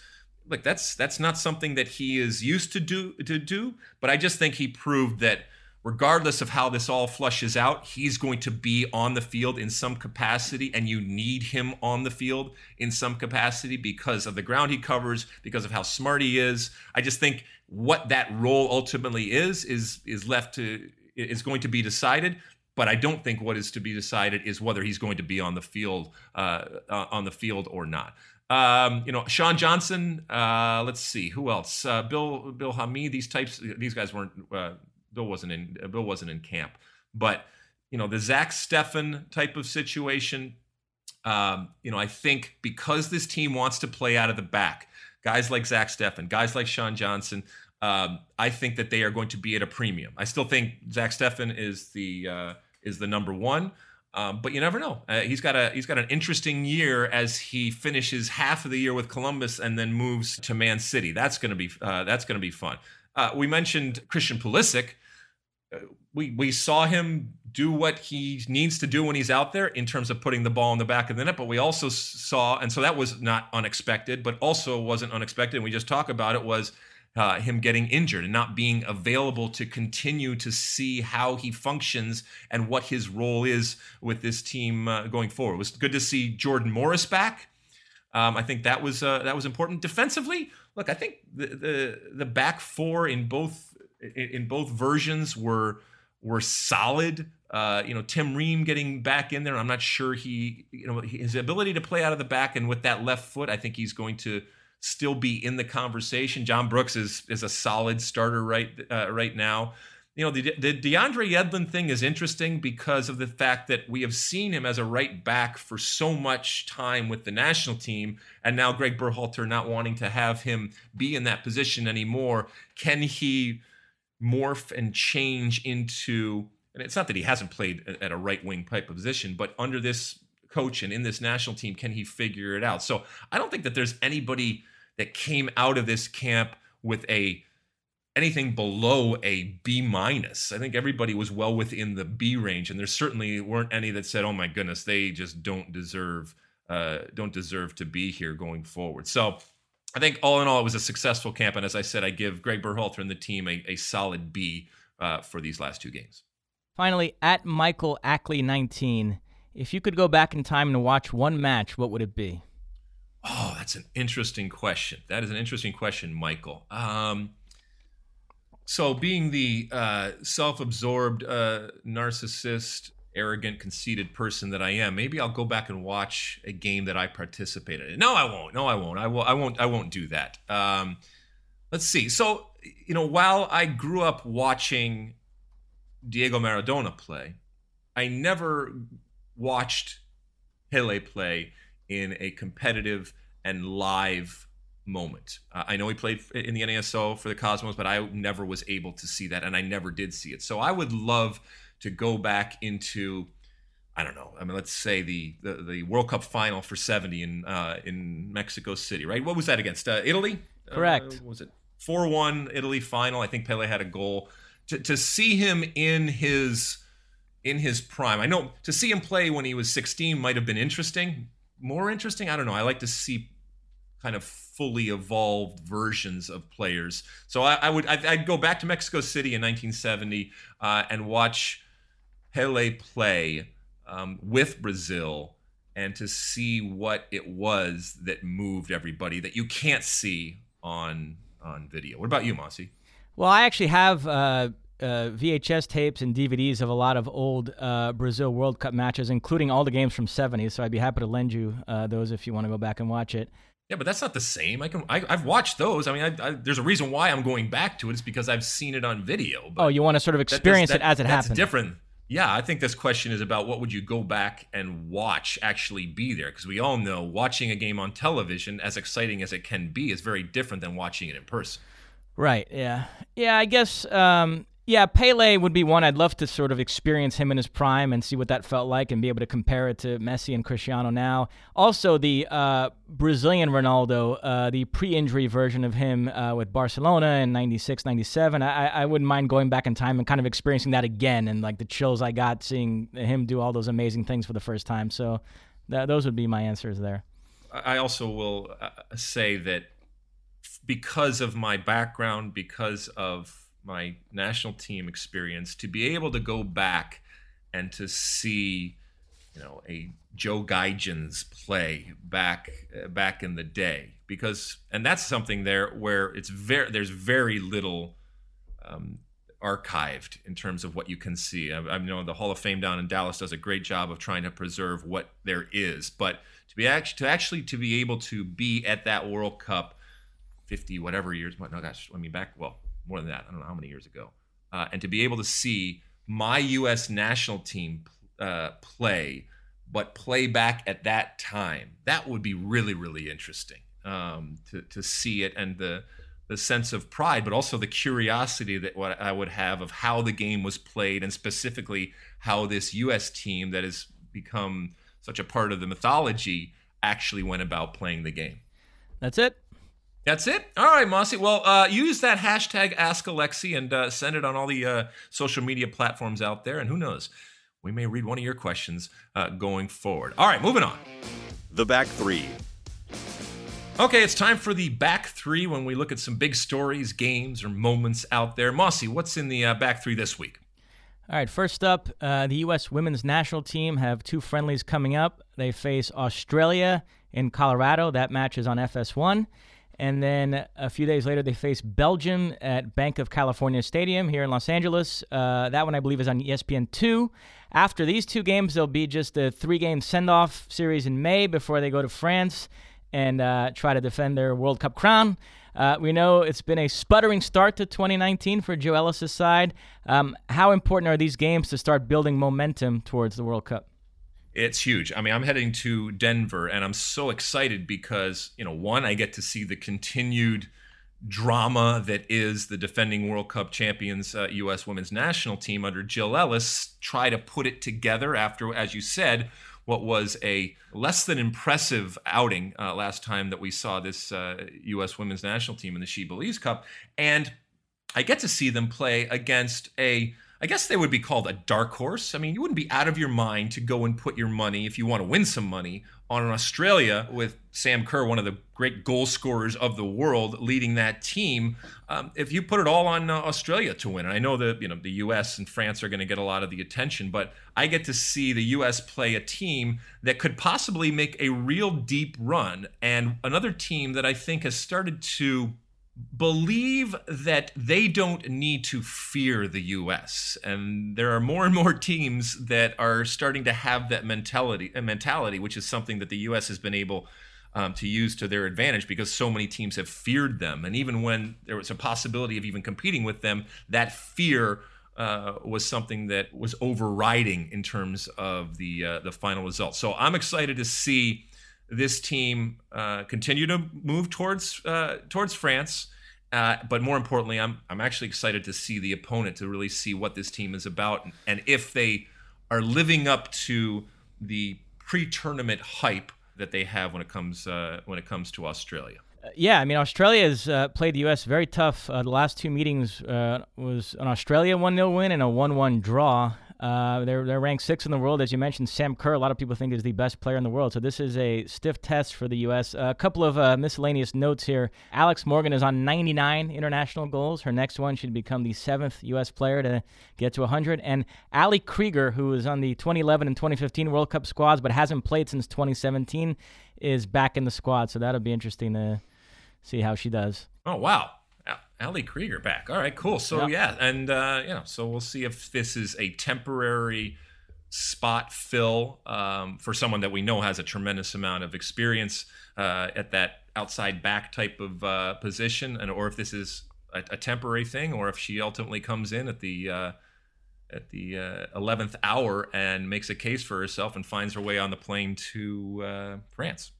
like that's that's not something that he is used to do to do but I just think he proved that regardless of how this all flushes out, he's going to be on the field in some capacity, and you need him on the field in some capacity because of the ground he covers, because of how smart he is. I just think what that role ultimately is is is left to is going to be decided. But I don't think what is to be decided is whether he's going to be on the field uh, uh, on the field or not. Um, you know, Sean Johnson. Uh, let's see who else. Uh, Bill Bill Hamid. These types. These guys weren't. Uh, Bill wasn't in. Bill wasn't in camp. But you know, the Zach Steffen type of situation. Um, you know, I think because this team wants to play out of the back, guys like Zach Steffen, guys like Sean Johnson, um, I think that they are going to be at a premium. I still think Zach Steffen is the uh, is the number one, um, but you never know. Uh, he's got a he's got an interesting year as he finishes half of the year with Columbus and then moves to Man City. That's to be uh, that's to be fun. Uh, we mentioned Christian Pulisic. We we saw him do what he needs to do when he's out there in terms of putting the ball in the back of the net. But we also saw, and so that was not unexpected, but also wasn't unexpected. And we just talked about it was uh, him getting injured and not being available to continue to see how he functions and what his role is with this team uh, going forward. It was good to see Jordan Morris back. Um, I think that was uh, that was important defensively. Look, I think the the, the back four in both in, both versions were were solid. Uh, you know, Tim Ream getting back in there. I'm not sure he, you know, his ability to play out of the back and with that left foot, I think he's going to still be in the conversation. John Brooks is is a solid starter right uh, right now. You know, the, the DeAndre Yedlin thing is interesting because of the fact that we have seen him as a right back for so much time with the national team, and now Greg Berhalter not wanting to have him be in that position anymore. Can he morph and change into? And it's not that he hasn't played at a right wing type position, but under this coach and in this national team, can he figure it out? So I don't think that there's anybody that came out of this camp with a anything below a B minus. I think everybody was well within the B range, and there certainly weren't any that said, "Oh my goodness, they just don't deserve uh, don't deserve to be here going forward." So. I think all in all, it was a successful camp, and as I said, I give Greg Berhalter and the team a, a solid B uh, for these last two games. Finally, at Michael Ackley 19, if you could go back in time and watch one match, what would it be? Oh, that's an interesting question. That is an interesting question, Michael. Um, so, being the uh, self-absorbed, uh, narcissist, arrogant, conceited person that I am, maybe I'll go back and watch a game that I participated in. No, I won't. No, I won't. I will. I won't. I won't do that. Um, let's see. So, you know, while I grew up watching Diego Maradona play, I never watched Pele play in a competitive and live moment. Uh, I know he played in the NASL for the Cosmos, but I never was able to see that, and I never did see it. So I would love to go back into, I don't know. I mean, let's say the the, the World Cup final for '70 in uh, in Mexico City, right? What was that against uh, Italy? Correct. Uh, was it four one Italy final? I think Pele had a goal. To, to see him in his in his prime. I know to see him play when he was 16 might have been interesting. More interesting, I don't know. I like to see kind of fully evolved versions of players. So I, I would I'd, I'd, go back to Mexico City in 1970 uh, and watch Pele play um, with Brazil and to see what it was that moved everybody that you can't see on on video. What about you, Mosse? Well, I actually have uh, uh, VHS tapes and DVDs of a lot of old uh, Brazil World Cup matches, including all the games from '70s. So I'd be happy to lend you uh, those if you want to go back and watch it. Yeah, but that's not the same. I can I, have watched those. I mean, I, I, there's a reason why I'm going back to it. It's because I've seen it on video. oh, you want to sort of experience that, that, it as it that's happened. different. Yeah, I think this question is about what would you go back and watch actually be there? Because we all know watching a game on television, as exciting as it can be, is very different than watching it in person. Right. Yeah. Yeah. I guess um, yeah, Pele would be one. I'd love to sort of experience him in his prime and see what that felt like and be able to compare it to Messi and Cristiano now. Also, the uh, Brazilian Ronaldo, uh, the pre injury version of him uh, with Barcelona in 96, 97. I, I wouldn't mind going back in time and kind of experiencing that again and like the chills I got seeing him do all those amazing things for the first time. So th- those would be my answers there. I also will uh, say that because of my background, because of my national team experience to be able to go back and to see you know a Joe Gaetjens play back uh, back in the day because and that's something there where it's very there's very little um, archived in terms of what you can see. I, I know the Hall of Fame down in Dallas does a great job of trying to preserve what there is, but to be actually to actually to be able to be at that World Cup 50 whatever years, no gosh, I mean back well more than that. I don't know how many years ago. Uh, and to be able to see my U.S. national team uh, play, but play back at that time, that would be really, really interesting um, to to see it and the the sense of pride, but also the curiosity that what I would have of how the game was played, and specifically how this U.S. team that has become such a part of the mythology actually went about playing the game. That's it. That's it. All right, Mosse. Well, uh, use that hashtag Ask Alexi and uh, send it on all the uh, social media platforms out there. And who knows, we may read one of your questions uh, going forward. All right, moving on. The back three. Okay, it's time for the back three when we look at some big stories, games, or moments out there. Mosse, what's in the uh, back three this week? All right, first up, uh, the U.S. women's national team have two friendlies coming up. They face Australia in Colorado. That match is on FS1. And then a few days later, they face Belgium at Bank of California Stadium here in Los Angeles. Uh, that one, I believe, is on ESPN2. After these two games, there'll be just a three game send off series in May before they go to France. and uh, try to defend their World Cup crown. Uh, we know it's been a sputtering start to 2019 for Jill Ellis' side. Um, how important are these games to start building momentum towards the World Cup? It's huge. I mean, I'm heading to Denver and I'm so excited because, you know, one, I get to see the continued drama that is the defending World Cup champions uh, U.S. women's national team under Jill Ellis try to put it together after, as you said, what was a less than impressive outing uh, last time that we saw this uh, U.S. women's national team in the She Believes Cup. And I get to see them play against a I guess they would be called a dark horse. I mean, you wouldn't be out of your mind to go and put your money, if you want to win some money, on Australia with Sam Kerr, one of the great goal scorers of the world, leading that team. Um, if you put it all on uh, Australia to win, and I know that you know the U.S. and France are going to get a lot of the attention, but I get to see the U.S. play a team that could possibly make a real deep run, and another team that I think has started to believe that they don't need to fear the US and there are more and more teams that are starting to have that mentality mentality which is something that the US has been able um, to use to their advantage because so many teams have feared them. And even when there was a possibility of even competing with them that fear uh, was something that was overriding in terms of the uh, the final result so I'm excited to see this team uh, continue to move towards uh, towards France. Uh, but more importantly, I'm I'm actually excited to see the opponent to really see what this team is about and if they are living up to the pre-tournament hype that they have when it comes uh, when it comes to Australia. Uh, yeah, I mean Australia has uh, played the U.S. very tough. the last two meetings was an Australia one 0 win and a one one draw. Uh, they're they're ranked sixth in the world, as you mentioned. Sam Kerr, a lot of people think is the best player in the world. So this is a stiff test for the U.S. Uh, a couple of uh, miscellaneous notes here. Alex Morgan is on 99 international goals. Her next one should become the seventh U.S. player to get to 100. And Ali Krieger, who was on the 2011 and 2015 World Cup squads but hasn't played since 2017, is back in the squad. So that'll be interesting to see how she does. Oh wow! Ali Krieger back. All right, cool. So yep. yeah, and uh, you know, so we'll see if this is a temporary spot fill um, for someone that we know has a tremendous amount of experience uh, at that outside back type of uh, position, and or if this is a, a, temporary thing, or if she ultimately comes in at the uh, at the uh, eleventh hour and makes a case for herself and finds her way on the plane to uh, France.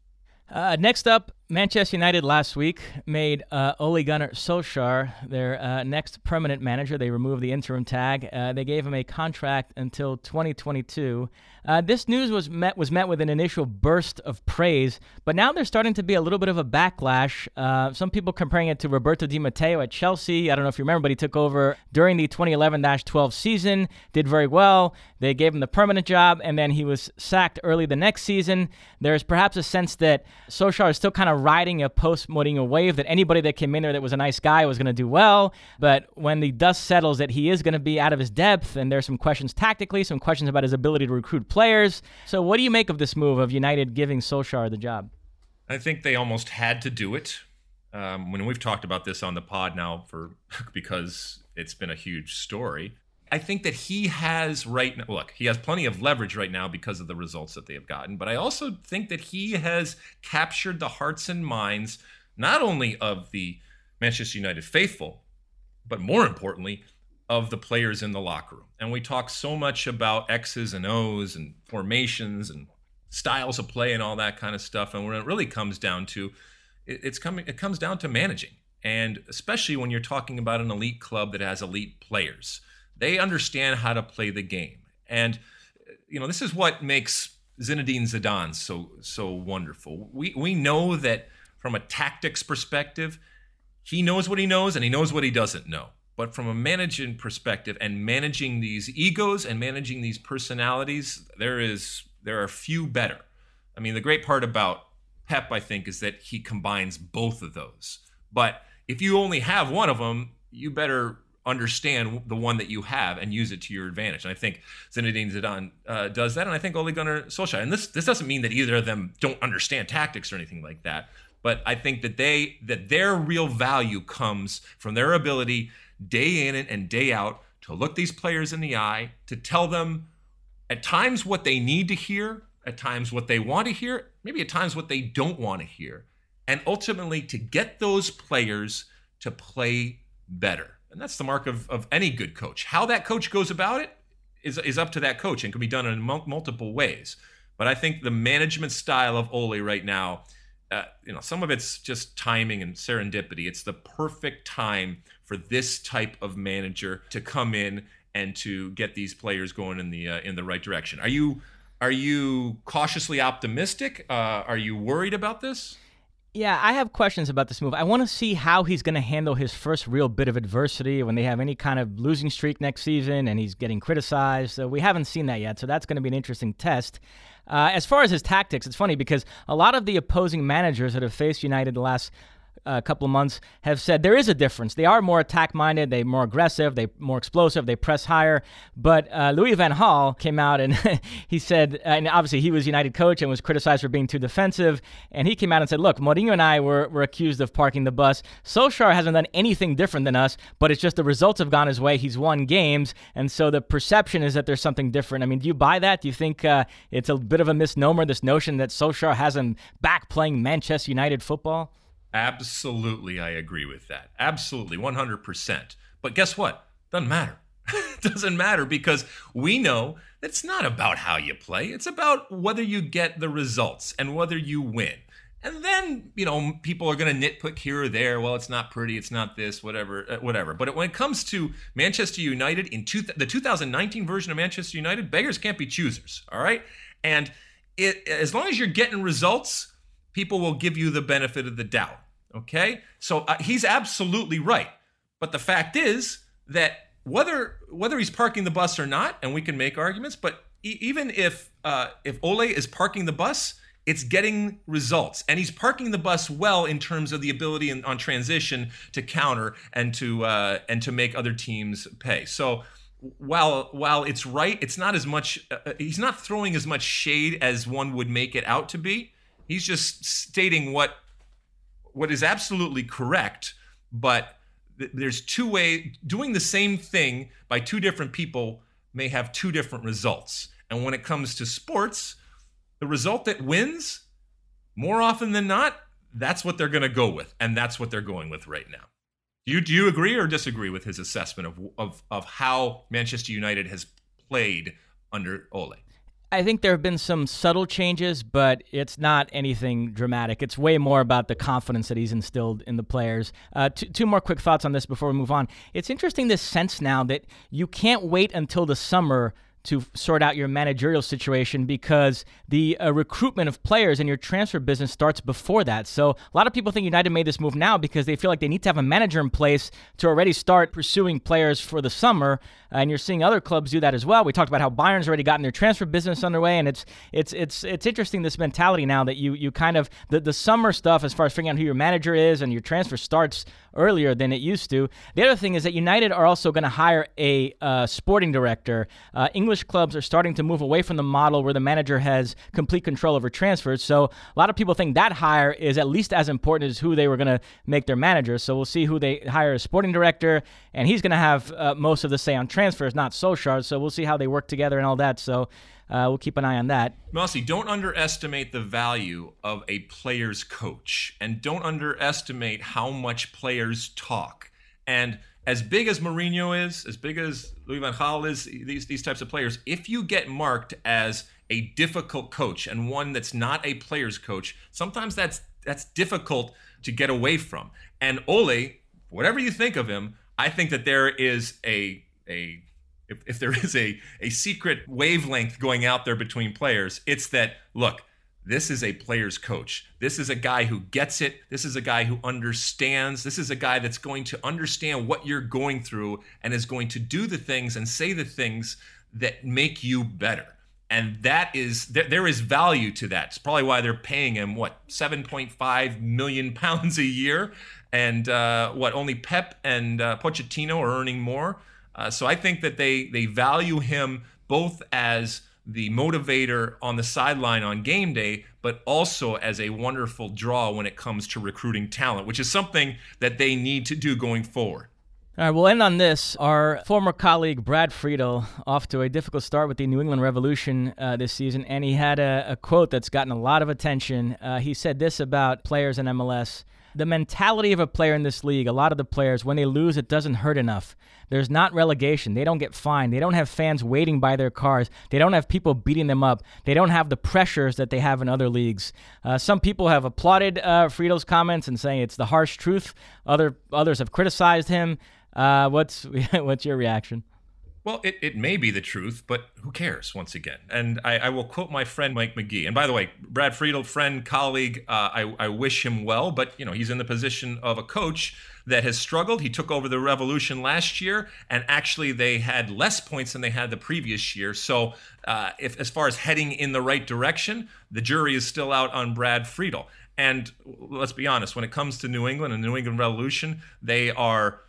Uh, next up, Manchester United last week made uh, Ole Gunnar Solskjaer their uh, next permanent manager. They removed the interim tag. Uh, they gave him a contract until 2022. Uh, this news was met was met with an initial burst of praise, but now there's starting to be a little bit of a backlash. Uh, some people comparing it to Roberto Di Matteo at Chelsea. I don't know if you remember, but he took over during the 2011-12 season, did very well. They gave him the permanent job, and then he was sacked early the next season. There's perhaps a sense that Solskjaer is still kind of riding a post Mourinho wave that anybody that came in there that was a nice guy was going to do well. But when the dust settles, that he is going to be out of his depth, and there's some questions tactically, some questions about his ability to recruit players. So, what do you make of this move of United giving Solskjaer the job? I think they almost had to do it. Um, when we've talked about this on the pod now for *laughs* because it's been a huge story. I think that he has right now, look, he has plenty of leverage right now because of the results that they have gotten. But I also think that he has captured the hearts and minds not only of the Manchester United faithful, but more importantly, of the players in the locker room. And we talk so much about X's and O's and formations and styles of play and all that kind of stuff. And when it really comes down to it's coming it comes down to managing. And especially when you're talking about an elite club that has elite players they understand how to play the game. And you know, this is what makes Zinedine Zidane so so wonderful. We we know that from a tactics perspective, he knows what he knows and he knows what he doesn't know. But from a managing perspective and managing these egos and managing these personalities, there is there are few better. I mean, the great part about Pep, I think, is that he combines both of those. But if you only have one of them, you better understand the one that you have and use it to your advantage. And I think Zinedine Zidane uh, does that, and I think Ole Gunnar Solskjaer. And this this doesn't mean that either of them don't understand tactics or anything like that. But I think that they that their real value comes from their ability day in and day out to look these players in the eye, to tell them at times what they need to hear, at times what they want to hear, maybe at times what they don't want to hear, and ultimately to get those players to play better. And that's the mark of, of any good coach. How that coach goes about it is, is up to that coach and can be done in multiple ways. But I think the management style of Ole right now, uh, you know, some of it's just timing and serendipity. It's the perfect time for this type of manager to come in and to get these players going in the uh, in the right direction. Are you are you cautiously optimistic? Uh, are you worried about this? Yeah, I have questions about this move. I want to see how he's going to handle his first real bit of adversity when they have any kind of losing streak next season and he's getting criticized. So we haven't seen that yet. So that's going to be an interesting test. Uh, as far as his tactics, it's funny because a lot of the opposing managers that have faced United the last a couple of months have said there is a difference. They are more attack minded, they're more aggressive, they're more explosive, they press higher. But uh, Louis Van Gaal came out and *laughs* he said, and obviously he was United coach and was criticized for being too defensive. And he came out and said, look, Mourinho and I were, were accused of parking the bus. Solskjaer hasn't done anything different than us, but it's just the results have gone his way. He's won games, and so the perception is that there's something different. I mean, do you buy that? Do you think uh, it's a bit of a misnomer, this notion that Solskjaer hasn't back playing Manchester United football? Absolutely, I agree with that. Absolutely, 100%. But guess what? Doesn't matter. *laughs* doesn't matter because we know it's not about how you play. It's about whether you get the results and whether you win. And then, you know, people are going to nitpick here or there. Well, it's not pretty. It's not this, whatever, uh, whatever. But when it comes to Manchester United in two, the 2019 version of Manchester United, beggars can't be choosers. All right. And it, as long as you're getting results, people will give you the benefit of the doubt. Okay? So uh, he's absolutely right. But the fact is that whether whether he's parking the bus or not, and we can make arguments, but e- even if uh, if Ole is parking the bus, it's getting results, and he's parking the bus well in terms of the ability in, on transition to counter and to uh, and to make other teams pay. So while while it's right, it's not as much. Uh, uh he's not throwing as much shade as one would make it out to be. He's just stating what what is absolutely correct, but th- there's two way doing the same thing by two different people may have two different results. And when it comes to sports, the result that wins more often than not, that's what they're going to go with, and that's what they're going with right now. Do you do you agree or disagree with his assessment of of of how Manchester United has played under Ole? I think there have been some subtle changes, but it's not anything dramatic. It's way more about the confidence that he's instilled in the players. Uh, two, two more quick thoughts on this before we move on. It's interesting this sense now that you can't wait until the summer to sort out your managerial situation because the uh, recruitment of players and your transfer business starts before that. So a lot of people think United made this move now because they feel like they need to have a manager in place to already start pursuing players for the summer. And you're seeing other clubs do that as well. We talked about how Bayern's already gotten their transfer business underway, and it's it's it's it's interesting this mentality now that you you kind of the the summer stuff as far as figuring out who your manager is and your transfer starts earlier than it used to. The other thing is that United are also going to hire a uh, sporting director. Uh, English clubs are starting to move away from the model where the manager has complete control over transfers. So a lot of people think that hire is at least as important as who they were going to make their manager. So we'll see who they hire as sporting director, and he's going to have uh, most of the say on transfers, not Solskjaer. So we'll see how they work together and all that. So uh, we'll keep an eye on that. Mosse, don't underestimate the value of a player's coach, and don't underestimate how much players talk. And as big as Mourinho is, as big as Louis van Gaal is, these these types of players, if you get marked as a difficult coach and one that's not a player's coach, sometimes that's that's difficult to get away from. And Ole, whatever you think of him, I think that there is a a if, if there *laughs* is a, a secret wavelength going out there between players, it's that, look, this is a player's coach. This is a guy who gets it. This is a guy who understands. This is a guy that's going to understand what you're going through and is going to do the things and say the things that make you better. And that is there is value to that. It's probably why they're paying him what 7.5 million pounds a year, and uh, what only Pep and uh, Pochettino are earning more. Uh, so I think that they they value him both as the motivator on the sideline on game day, but also as a wonderful draw when it comes to recruiting talent, which is something that they need to do going forward. All right, we'll end on this. Our former colleague Brad Friedel off to a difficult start with the New England Revolution uh, this season, and he had a, a, quote that's gotten a lot of attention. Uh, he said this about players in MLS the mentality of a player in this league, a lot of the players, when they lose, it doesn't hurt enough. There's not relegation. They don't get fined. They don't have fans waiting by their cars. They don't have people beating them up. They don't have the pressures that they have in other leagues. Uh, some people have applauded uh, Friedel's comments and saying it's the harsh truth. Other others have criticized him. Uh, what's *laughs* what's your reaction? Well, it, it may be the truth, but who cares, once again? And I, I will quote my friend Mike Magee. And by the way, Brad Friedel, friend, colleague, uh, I, I wish him well, but, you know, he's in the position of a coach that has struggled. He took over the Revolution last year, and actually they had less points than they had the previous year. So, uh, if as far as heading in the right direction, the jury is still out on Brad Friedel. And let's be honest, when it comes to New England and the New England Revolution, they are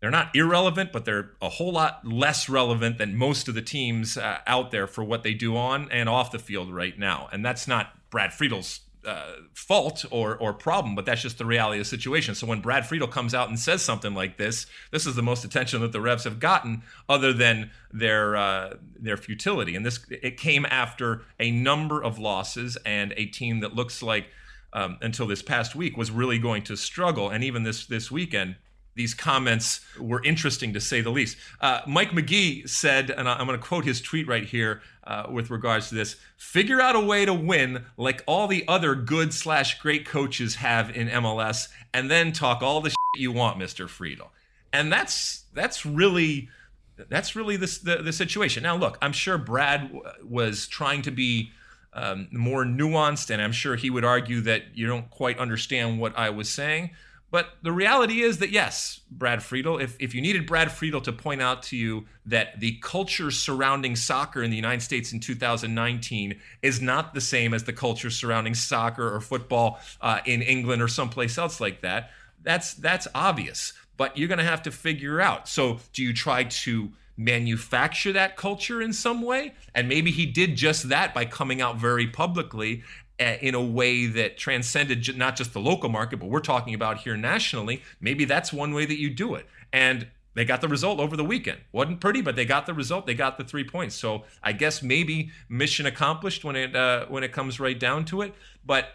they're not irrelevant, but they're a whole lot less relevant than most of the teams uh, out there for what they do on and off the field right now. And that's not Brad Friedel's uh, fault or or problem, but that's just the reality of the situation. So when Brad Friedel comes out and says something like this, this is the most attention that the Revs have gotten, other than their uh, their futility. And this it came after a number of losses and a team that looks like um, until this past week was really going to struggle. And even this this weekend, these comments were interesting to say the least. Uh, Mike Magee said, and I'm going to quote his tweet right here uh, with regards to this: "Figure out a way to win like all the other good slash great coaches have in MLS, and then talk all the shit you want, Mister Friedel." And that's that's really that's really the, the, the situation. Now, look, I'm sure Brad w- was trying to be. Um, more nuanced, and I'm sure he would argue that you don't quite understand what I was saying. But the reality is that yes, Brad Friedel, if, if you needed Brad Friedel to point out to you that the culture surrounding soccer in the United States in 2019 is not the same as the culture surrounding soccer or football uh, in England or someplace else like that, that's that's obvious. But you're going to have to figure out. So do you try to manufacture that culture in some way? And maybe he did just that by coming out very publicly in a way that transcended not just the local market, but we're talking about here nationally. Maybe that's one way that you do it. And they got the result over the weekend. wasn't pretty, but they got the result. They got the three points. So I guess maybe mission accomplished when it uh, when it comes right down to it. But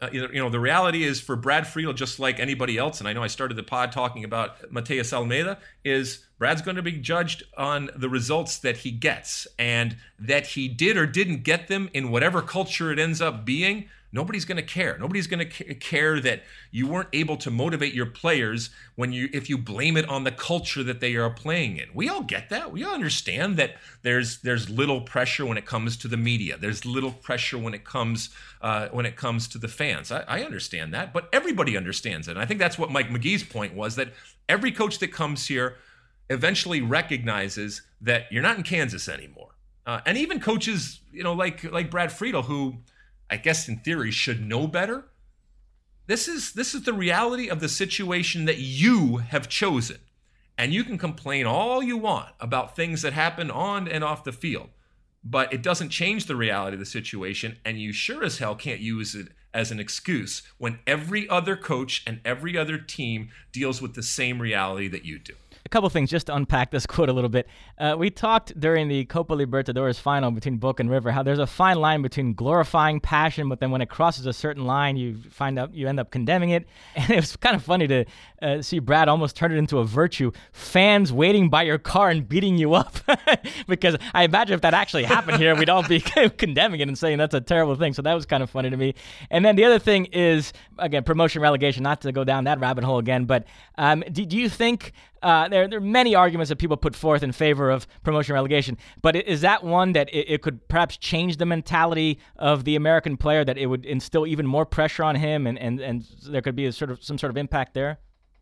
uh, you know, the reality is for Brad Friedel, just like anybody else, and I know I started the pod talking about Matias Almeyda, is Brad's going to be judged on the results that he gets and that he did or didn't get them in whatever culture it ends up being nobody's going to care. Nobody's going to care that you weren't able to motivate your players when you if you blame it on the culture that they are playing in. We all get that. We all understand that there's there's little pressure when it comes to the media. There's little pressure when it comes uh, when it comes to the fans. I, I understand that but everybody understands it. And i think that's what mike magee's point was that every coach that comes here eventually recognizes that you're not in kansas anymore. Uh, and even coaches you know like like brad friedel who I guess in theory should know better. This is this is the reality of the situation that you have chosen. And you can complain all you want about things that happen on and off the field, but it doesn't change the reality of the situation and you sure as hell can't use it as an excuse when every other coach and every other team deals with the same reality that you do a couple things just to unpack this *laughs* quote a little bit. Uh, we talked during the Copa Libertadores final between Boca and River how there's a fine line between glorifying passion, but then when it crosses a certain line, you find out you end up condemning it. *laughs* And it was kind of funny to uh, see Brad almost turn it into a virtue. Fans waiting by your car and beating you up, *laughs* because I imagine if that actually happened here, we'd all be condemning it and saying that's a terrible thing. So that was kind of funny to me. And then the other thing is again promotion relegation. Not to go down that rabbit hole again, but um, do, do you think uh, there, there are many arguments that people put forth in favor of promotion relegation, but is that one that it, it, could perhaps change the mentality of the American player, that it would instill even more pressure on him, and, and, and there could be a sort of some sort of impact there?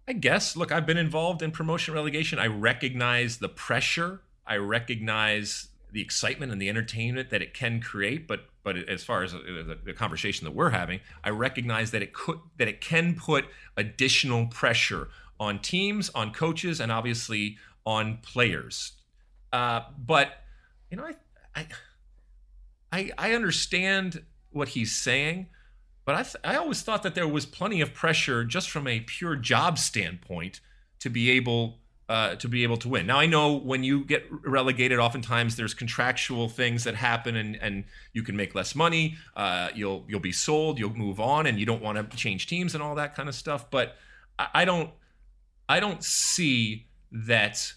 I guess. Look, I've been involved in promotion relegation. I recognize the pressure. I recognize the excitement and the entertainment that it can create, but but as far as the, the conversation that we're having, I recognize that it could that it can put additional pressure on teams, on coaches, and obviously on players. Uh, but you know, I, I, I, understand what he's saying, but I, th- I always thought that there was plenty of pressure just from a pure job standpoint to be able uh, to be able to win. Now I know when you get relegated, oftentimes there's contractual things that happen, and and you can make less money. Uh, you'll you'll be sold, you'll move on, and you don't want to change teams and all that kind of stuff. But I, I don't I don't see that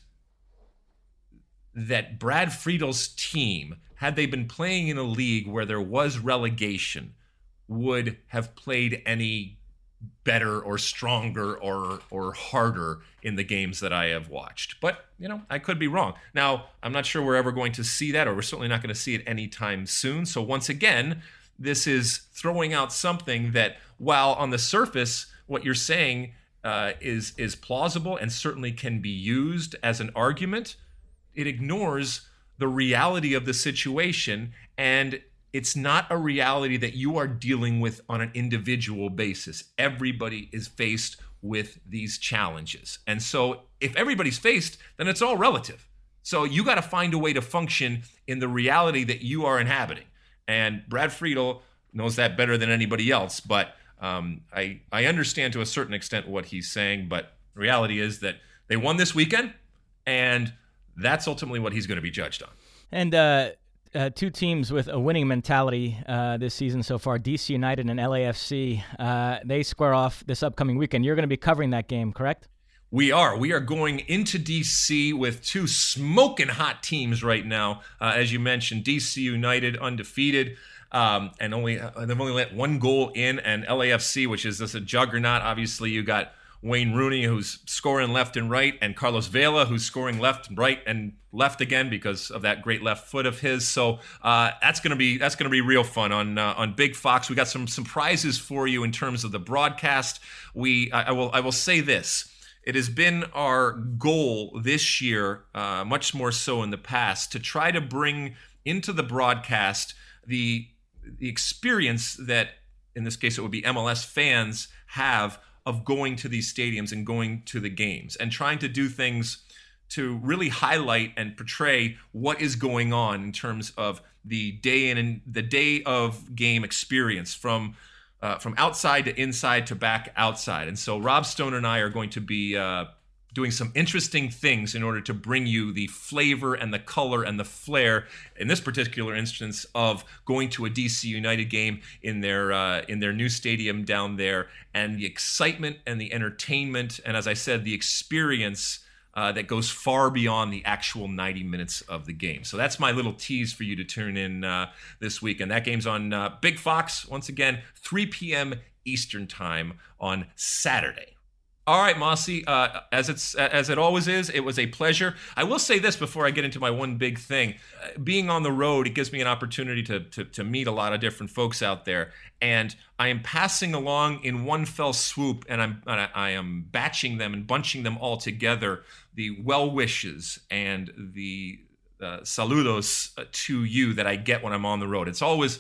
that Brad Friedel's team, had they been playing in a league where there was relegation, would have played any better or stronger or or harder in the games that I have watched. But, you know, I could be wrong. Now, I'm not sure we're ever going to see that or we're certainly not going to see it anytime soon. So once again, this is throwing out something that while on the surface what you're saying uh, is is plausible and certainly can be used as an argument, it ignores the reality of the situation and it's not a reality that you are dealing with on an individual basis. Everybody is faced with these challenges. And so if everybody's faced, then it's all relative. So you got to find a way to function in the reality that you are inhabiting. And Brad Friedel knows that better than anybody else. But um, I, I understand to a certain extent what he's saying. But reality is that they won this weekend, and that's ultimately what he's going to be judged on. And uh, uh, two teams with a winning mentality uh, this season so far DC United and LAFC. Uh, they square off this upcoming weekend. You're going to be covering that game, correct? We are. We are going into DC with two smoking hot teams right now. Uh, as you mentioned, DC United undefeated. Um, and only uh, they've only let one goal in, and LAFC, which is just a juggernaut. Obviously, you got Wayne Rooney, who's scoring left and right, and Carlos Vela, who's scoring left, and right, and left again because of that great left foot of his. So uh, that's gonna be that's gonna be real fun on uh, on Big Fox. We got some prizes for you in terms of the broadcast. We I, I will I will say this. It has been our goal this year, uh, much more so in the past, to try to bring into the broadcast the the experience that, in this case, it would be MLS fans have of going to these stadiums and going to the games and trying to do things to really highlight and portray what is going on in terms of the day in and the day of game experience from uh, from outside to inside to back outside. And so Rob Stone and I are going to be uh, doing some interesting things in order to bring you the flavor and the color and the flair in this particular instance of going to a DC United game in their uh, in their new stadium down there and the excitement and the entertainment and as I said the experience uh, that goes far beyond the actual 90 minutes of the game. So that's my little tease for you to tune in uh, this week. And that game's on uh, Big Fox, once again, 3 p.m. Eastern Time on Saturday. All right, Mosse. Uh, as it's as it always is, it was a pleasure. I will say this before I get into my one big thing: uh, being on the road, it gives me an opportunity to, to to meet a lot of different folks out there, and I am passing along in one fell swoop, and I'm I am batching them and bunching them all together. The well wishes and the uh, saludos uh, to you that I get when I'm on the road. It's always,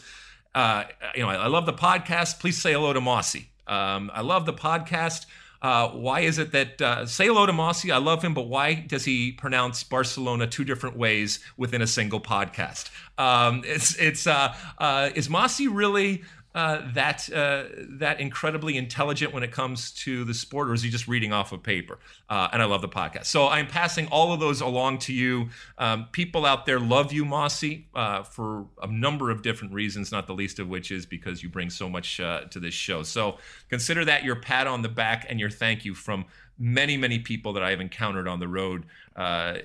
uh, you know, I, I, love the podcast. Please say hello to Mosse. Um, I love the podcast. Uh, why is it that uh, say hello to Mosse? I love him, but why does he pronounce Barcelona two different ways within a single podcast? Um, it's it's uh, uh is Mosse really uh, that uh, that incredibly intelligent when it comes to the sport, or is he just reading off of paper? Uh, and I love the podcast, so I'm passing all of those along to you. Um, people out there love you, Mosse, uh, for a number of different reasons, not the least of which is because you bring so much uh, to this show. So consider that your pat on the back and your thank you from many, many people that I have encountered on the road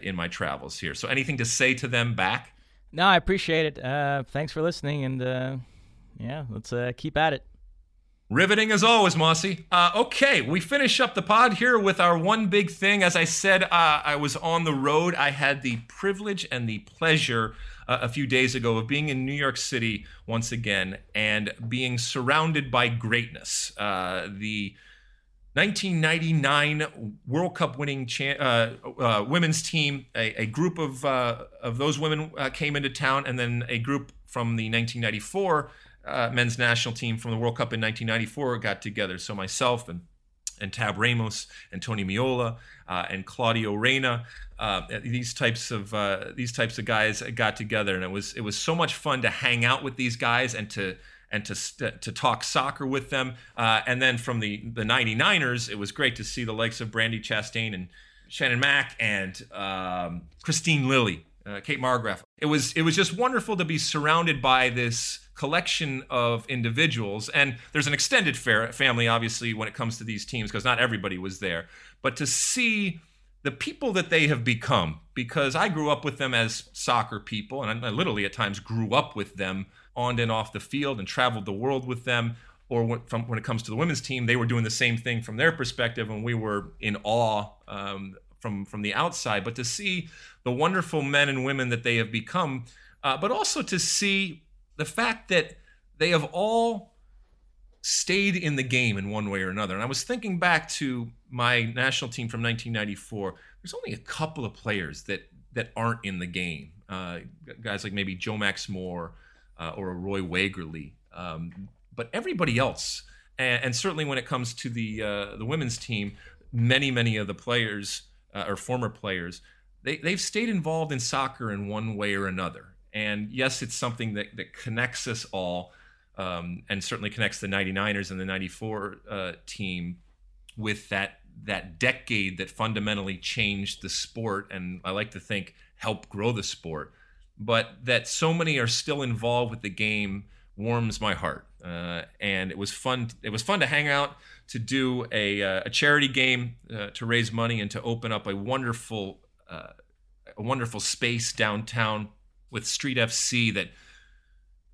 in my travels here. So anything to say to them back? No, I appreciate it. thanks for listening and yeah, let's uh, keep at it. Riveting as always, Mosse. Uh, okay, we finish up the pod here with our one big thing. As I said, uh, I was on the road. I had the privilege and the pleasure uh, a few days ago of being in New York City once again and being surrounded by greatness. Uh, the 1999 World Cup winning cha- uh, uh, women's team, a, a group of, of those women came into town, and then a group from the 1994 uh, men's national team from the World Cup in 1994 got together. So myself and and Tab Ramos and Tony Meola uh, and Claudio Reyna, uh, these types of uh, these types of guys got together, and it was it was so much fun to hang out with these guys and to and to to talk soccer with them. Uh, and then from the the 99ers, it was great to see the likes of Brandi Chastain and Shannon Mack and um, Kristine Lilly, uh, Kate Markgraf. It was it was just wonderful to be surrounded by this collection of individuals. And there's an extended family, obviously, when it comes to these teams, because not everybody was there. But to see the people that they have become, because I grew up with them as soccer people, and I literally at times grew up with them on and off the field and traveled the world with them. Or when, from, when it comes to the women's team, they were doing the same thing from their perspective, and we were in awe um, from from the outside. But to see the wonderful men and women that they have become, uh, but also to see the fact that they have all stayed in the game in one way or another. And I was thinking back to my national team from 1994. There's only a couple of players that that aren't in the game. Uh, guys like maybe Joe Max Moore uh, or a Roy Wegerle, Um, but everybody else, and, certainly when it comes to the uh, the women's team, many many of the players uh, or former players, they they've stayed involved in soccer in one way or another. And yes, it's something that, that connects us all um, and certainly connects the 99ers and the 94 uh, team with that that decade that fundamentally changed the sport and I like to think helped grow the sport. But that so many are still involved with the game warms my heart. Uh, and it was fun. It was fun to hang out, to do a, uh, a charity game, uh, to raise money, and to open up a wonderful, uh, a wonderful space downtown with Street FC that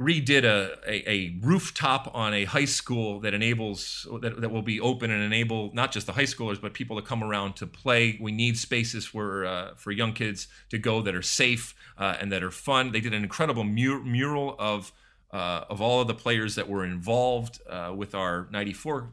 redid a, a, a, rooftop on a high school that enables that, that will be open and enable not just the high schoolers but people to come around to play. We need spaces for uh, for young kids to go that are safe uh, and that are fun. They did an incredible mur- mural of uh, of all of the players that were involved with our 94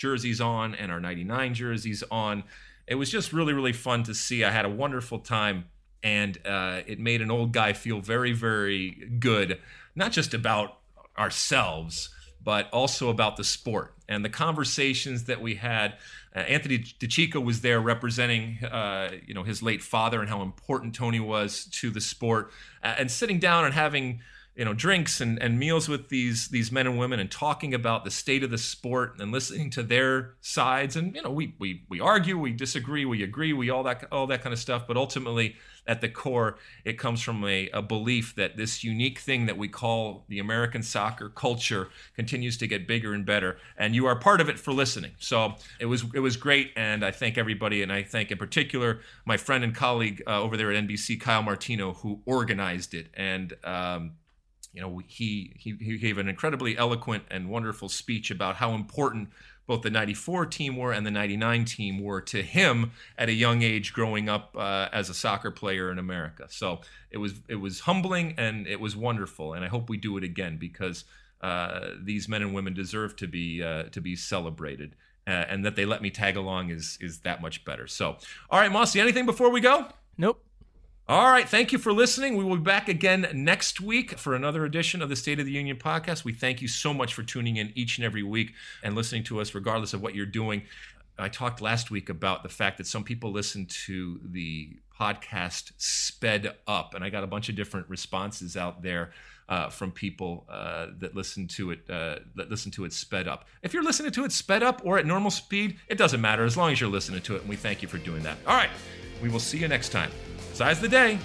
jerseys on and our 99 jerseys on. It was just really really fun to see. I had a wonderful time and uh, it made an old guy feel very, very good, not just about ourselves, but also about the sport. And the conversations that we had. Uh, Anthony DiCicco was there representing, uh, you know, his late father and how important Tony was to the sport, uh, and sitting down and having you know drinks and, and meals with these these men and women and talking about the state of the sport and listening to their sides. And you know we we we argue we disagree we agree we all that all that kind of stuff. But ultimately at the core it comes from a, a belief that this unique thing that we call the American soccer culture continues to get bigger and better. And you are part of it for listening. So it was it was great. And I thank everybody. And I thank in particular my friend and colleague uh, over there at NBC Kyle Martino who organized it. And um, you know, he, he he gave an incredibly eloquent and wonderful speech about how important both the 94 team were and the 99 team were to him at a young age growing up uh, as a soccer player in America. So it was it was humbling and it was wonderful, and I hope we do it again because uh, these men and women deserve to be uh, to be celebrated. Uh, and that they let me tag along is is that much better. So, all right, Mosse, anything before we go? Nope. All right. Thank you for listening. We will be back again next week for another edition of the State of the Union podcast. We thank you so much for tuning in each and every week and listening to us, regardless of what you're doing. I talked last week about the fact that some people listen to the podcast sped up, and I got a bunch of different responses out there. Uh, from people uh, that listen to it uh, that listen to it sped up. If you're listening to it sped up or at normal speed, it doesn't matter as long as you're listening to it, and we thank you for doing that. All right, we will see you next time. Size the day.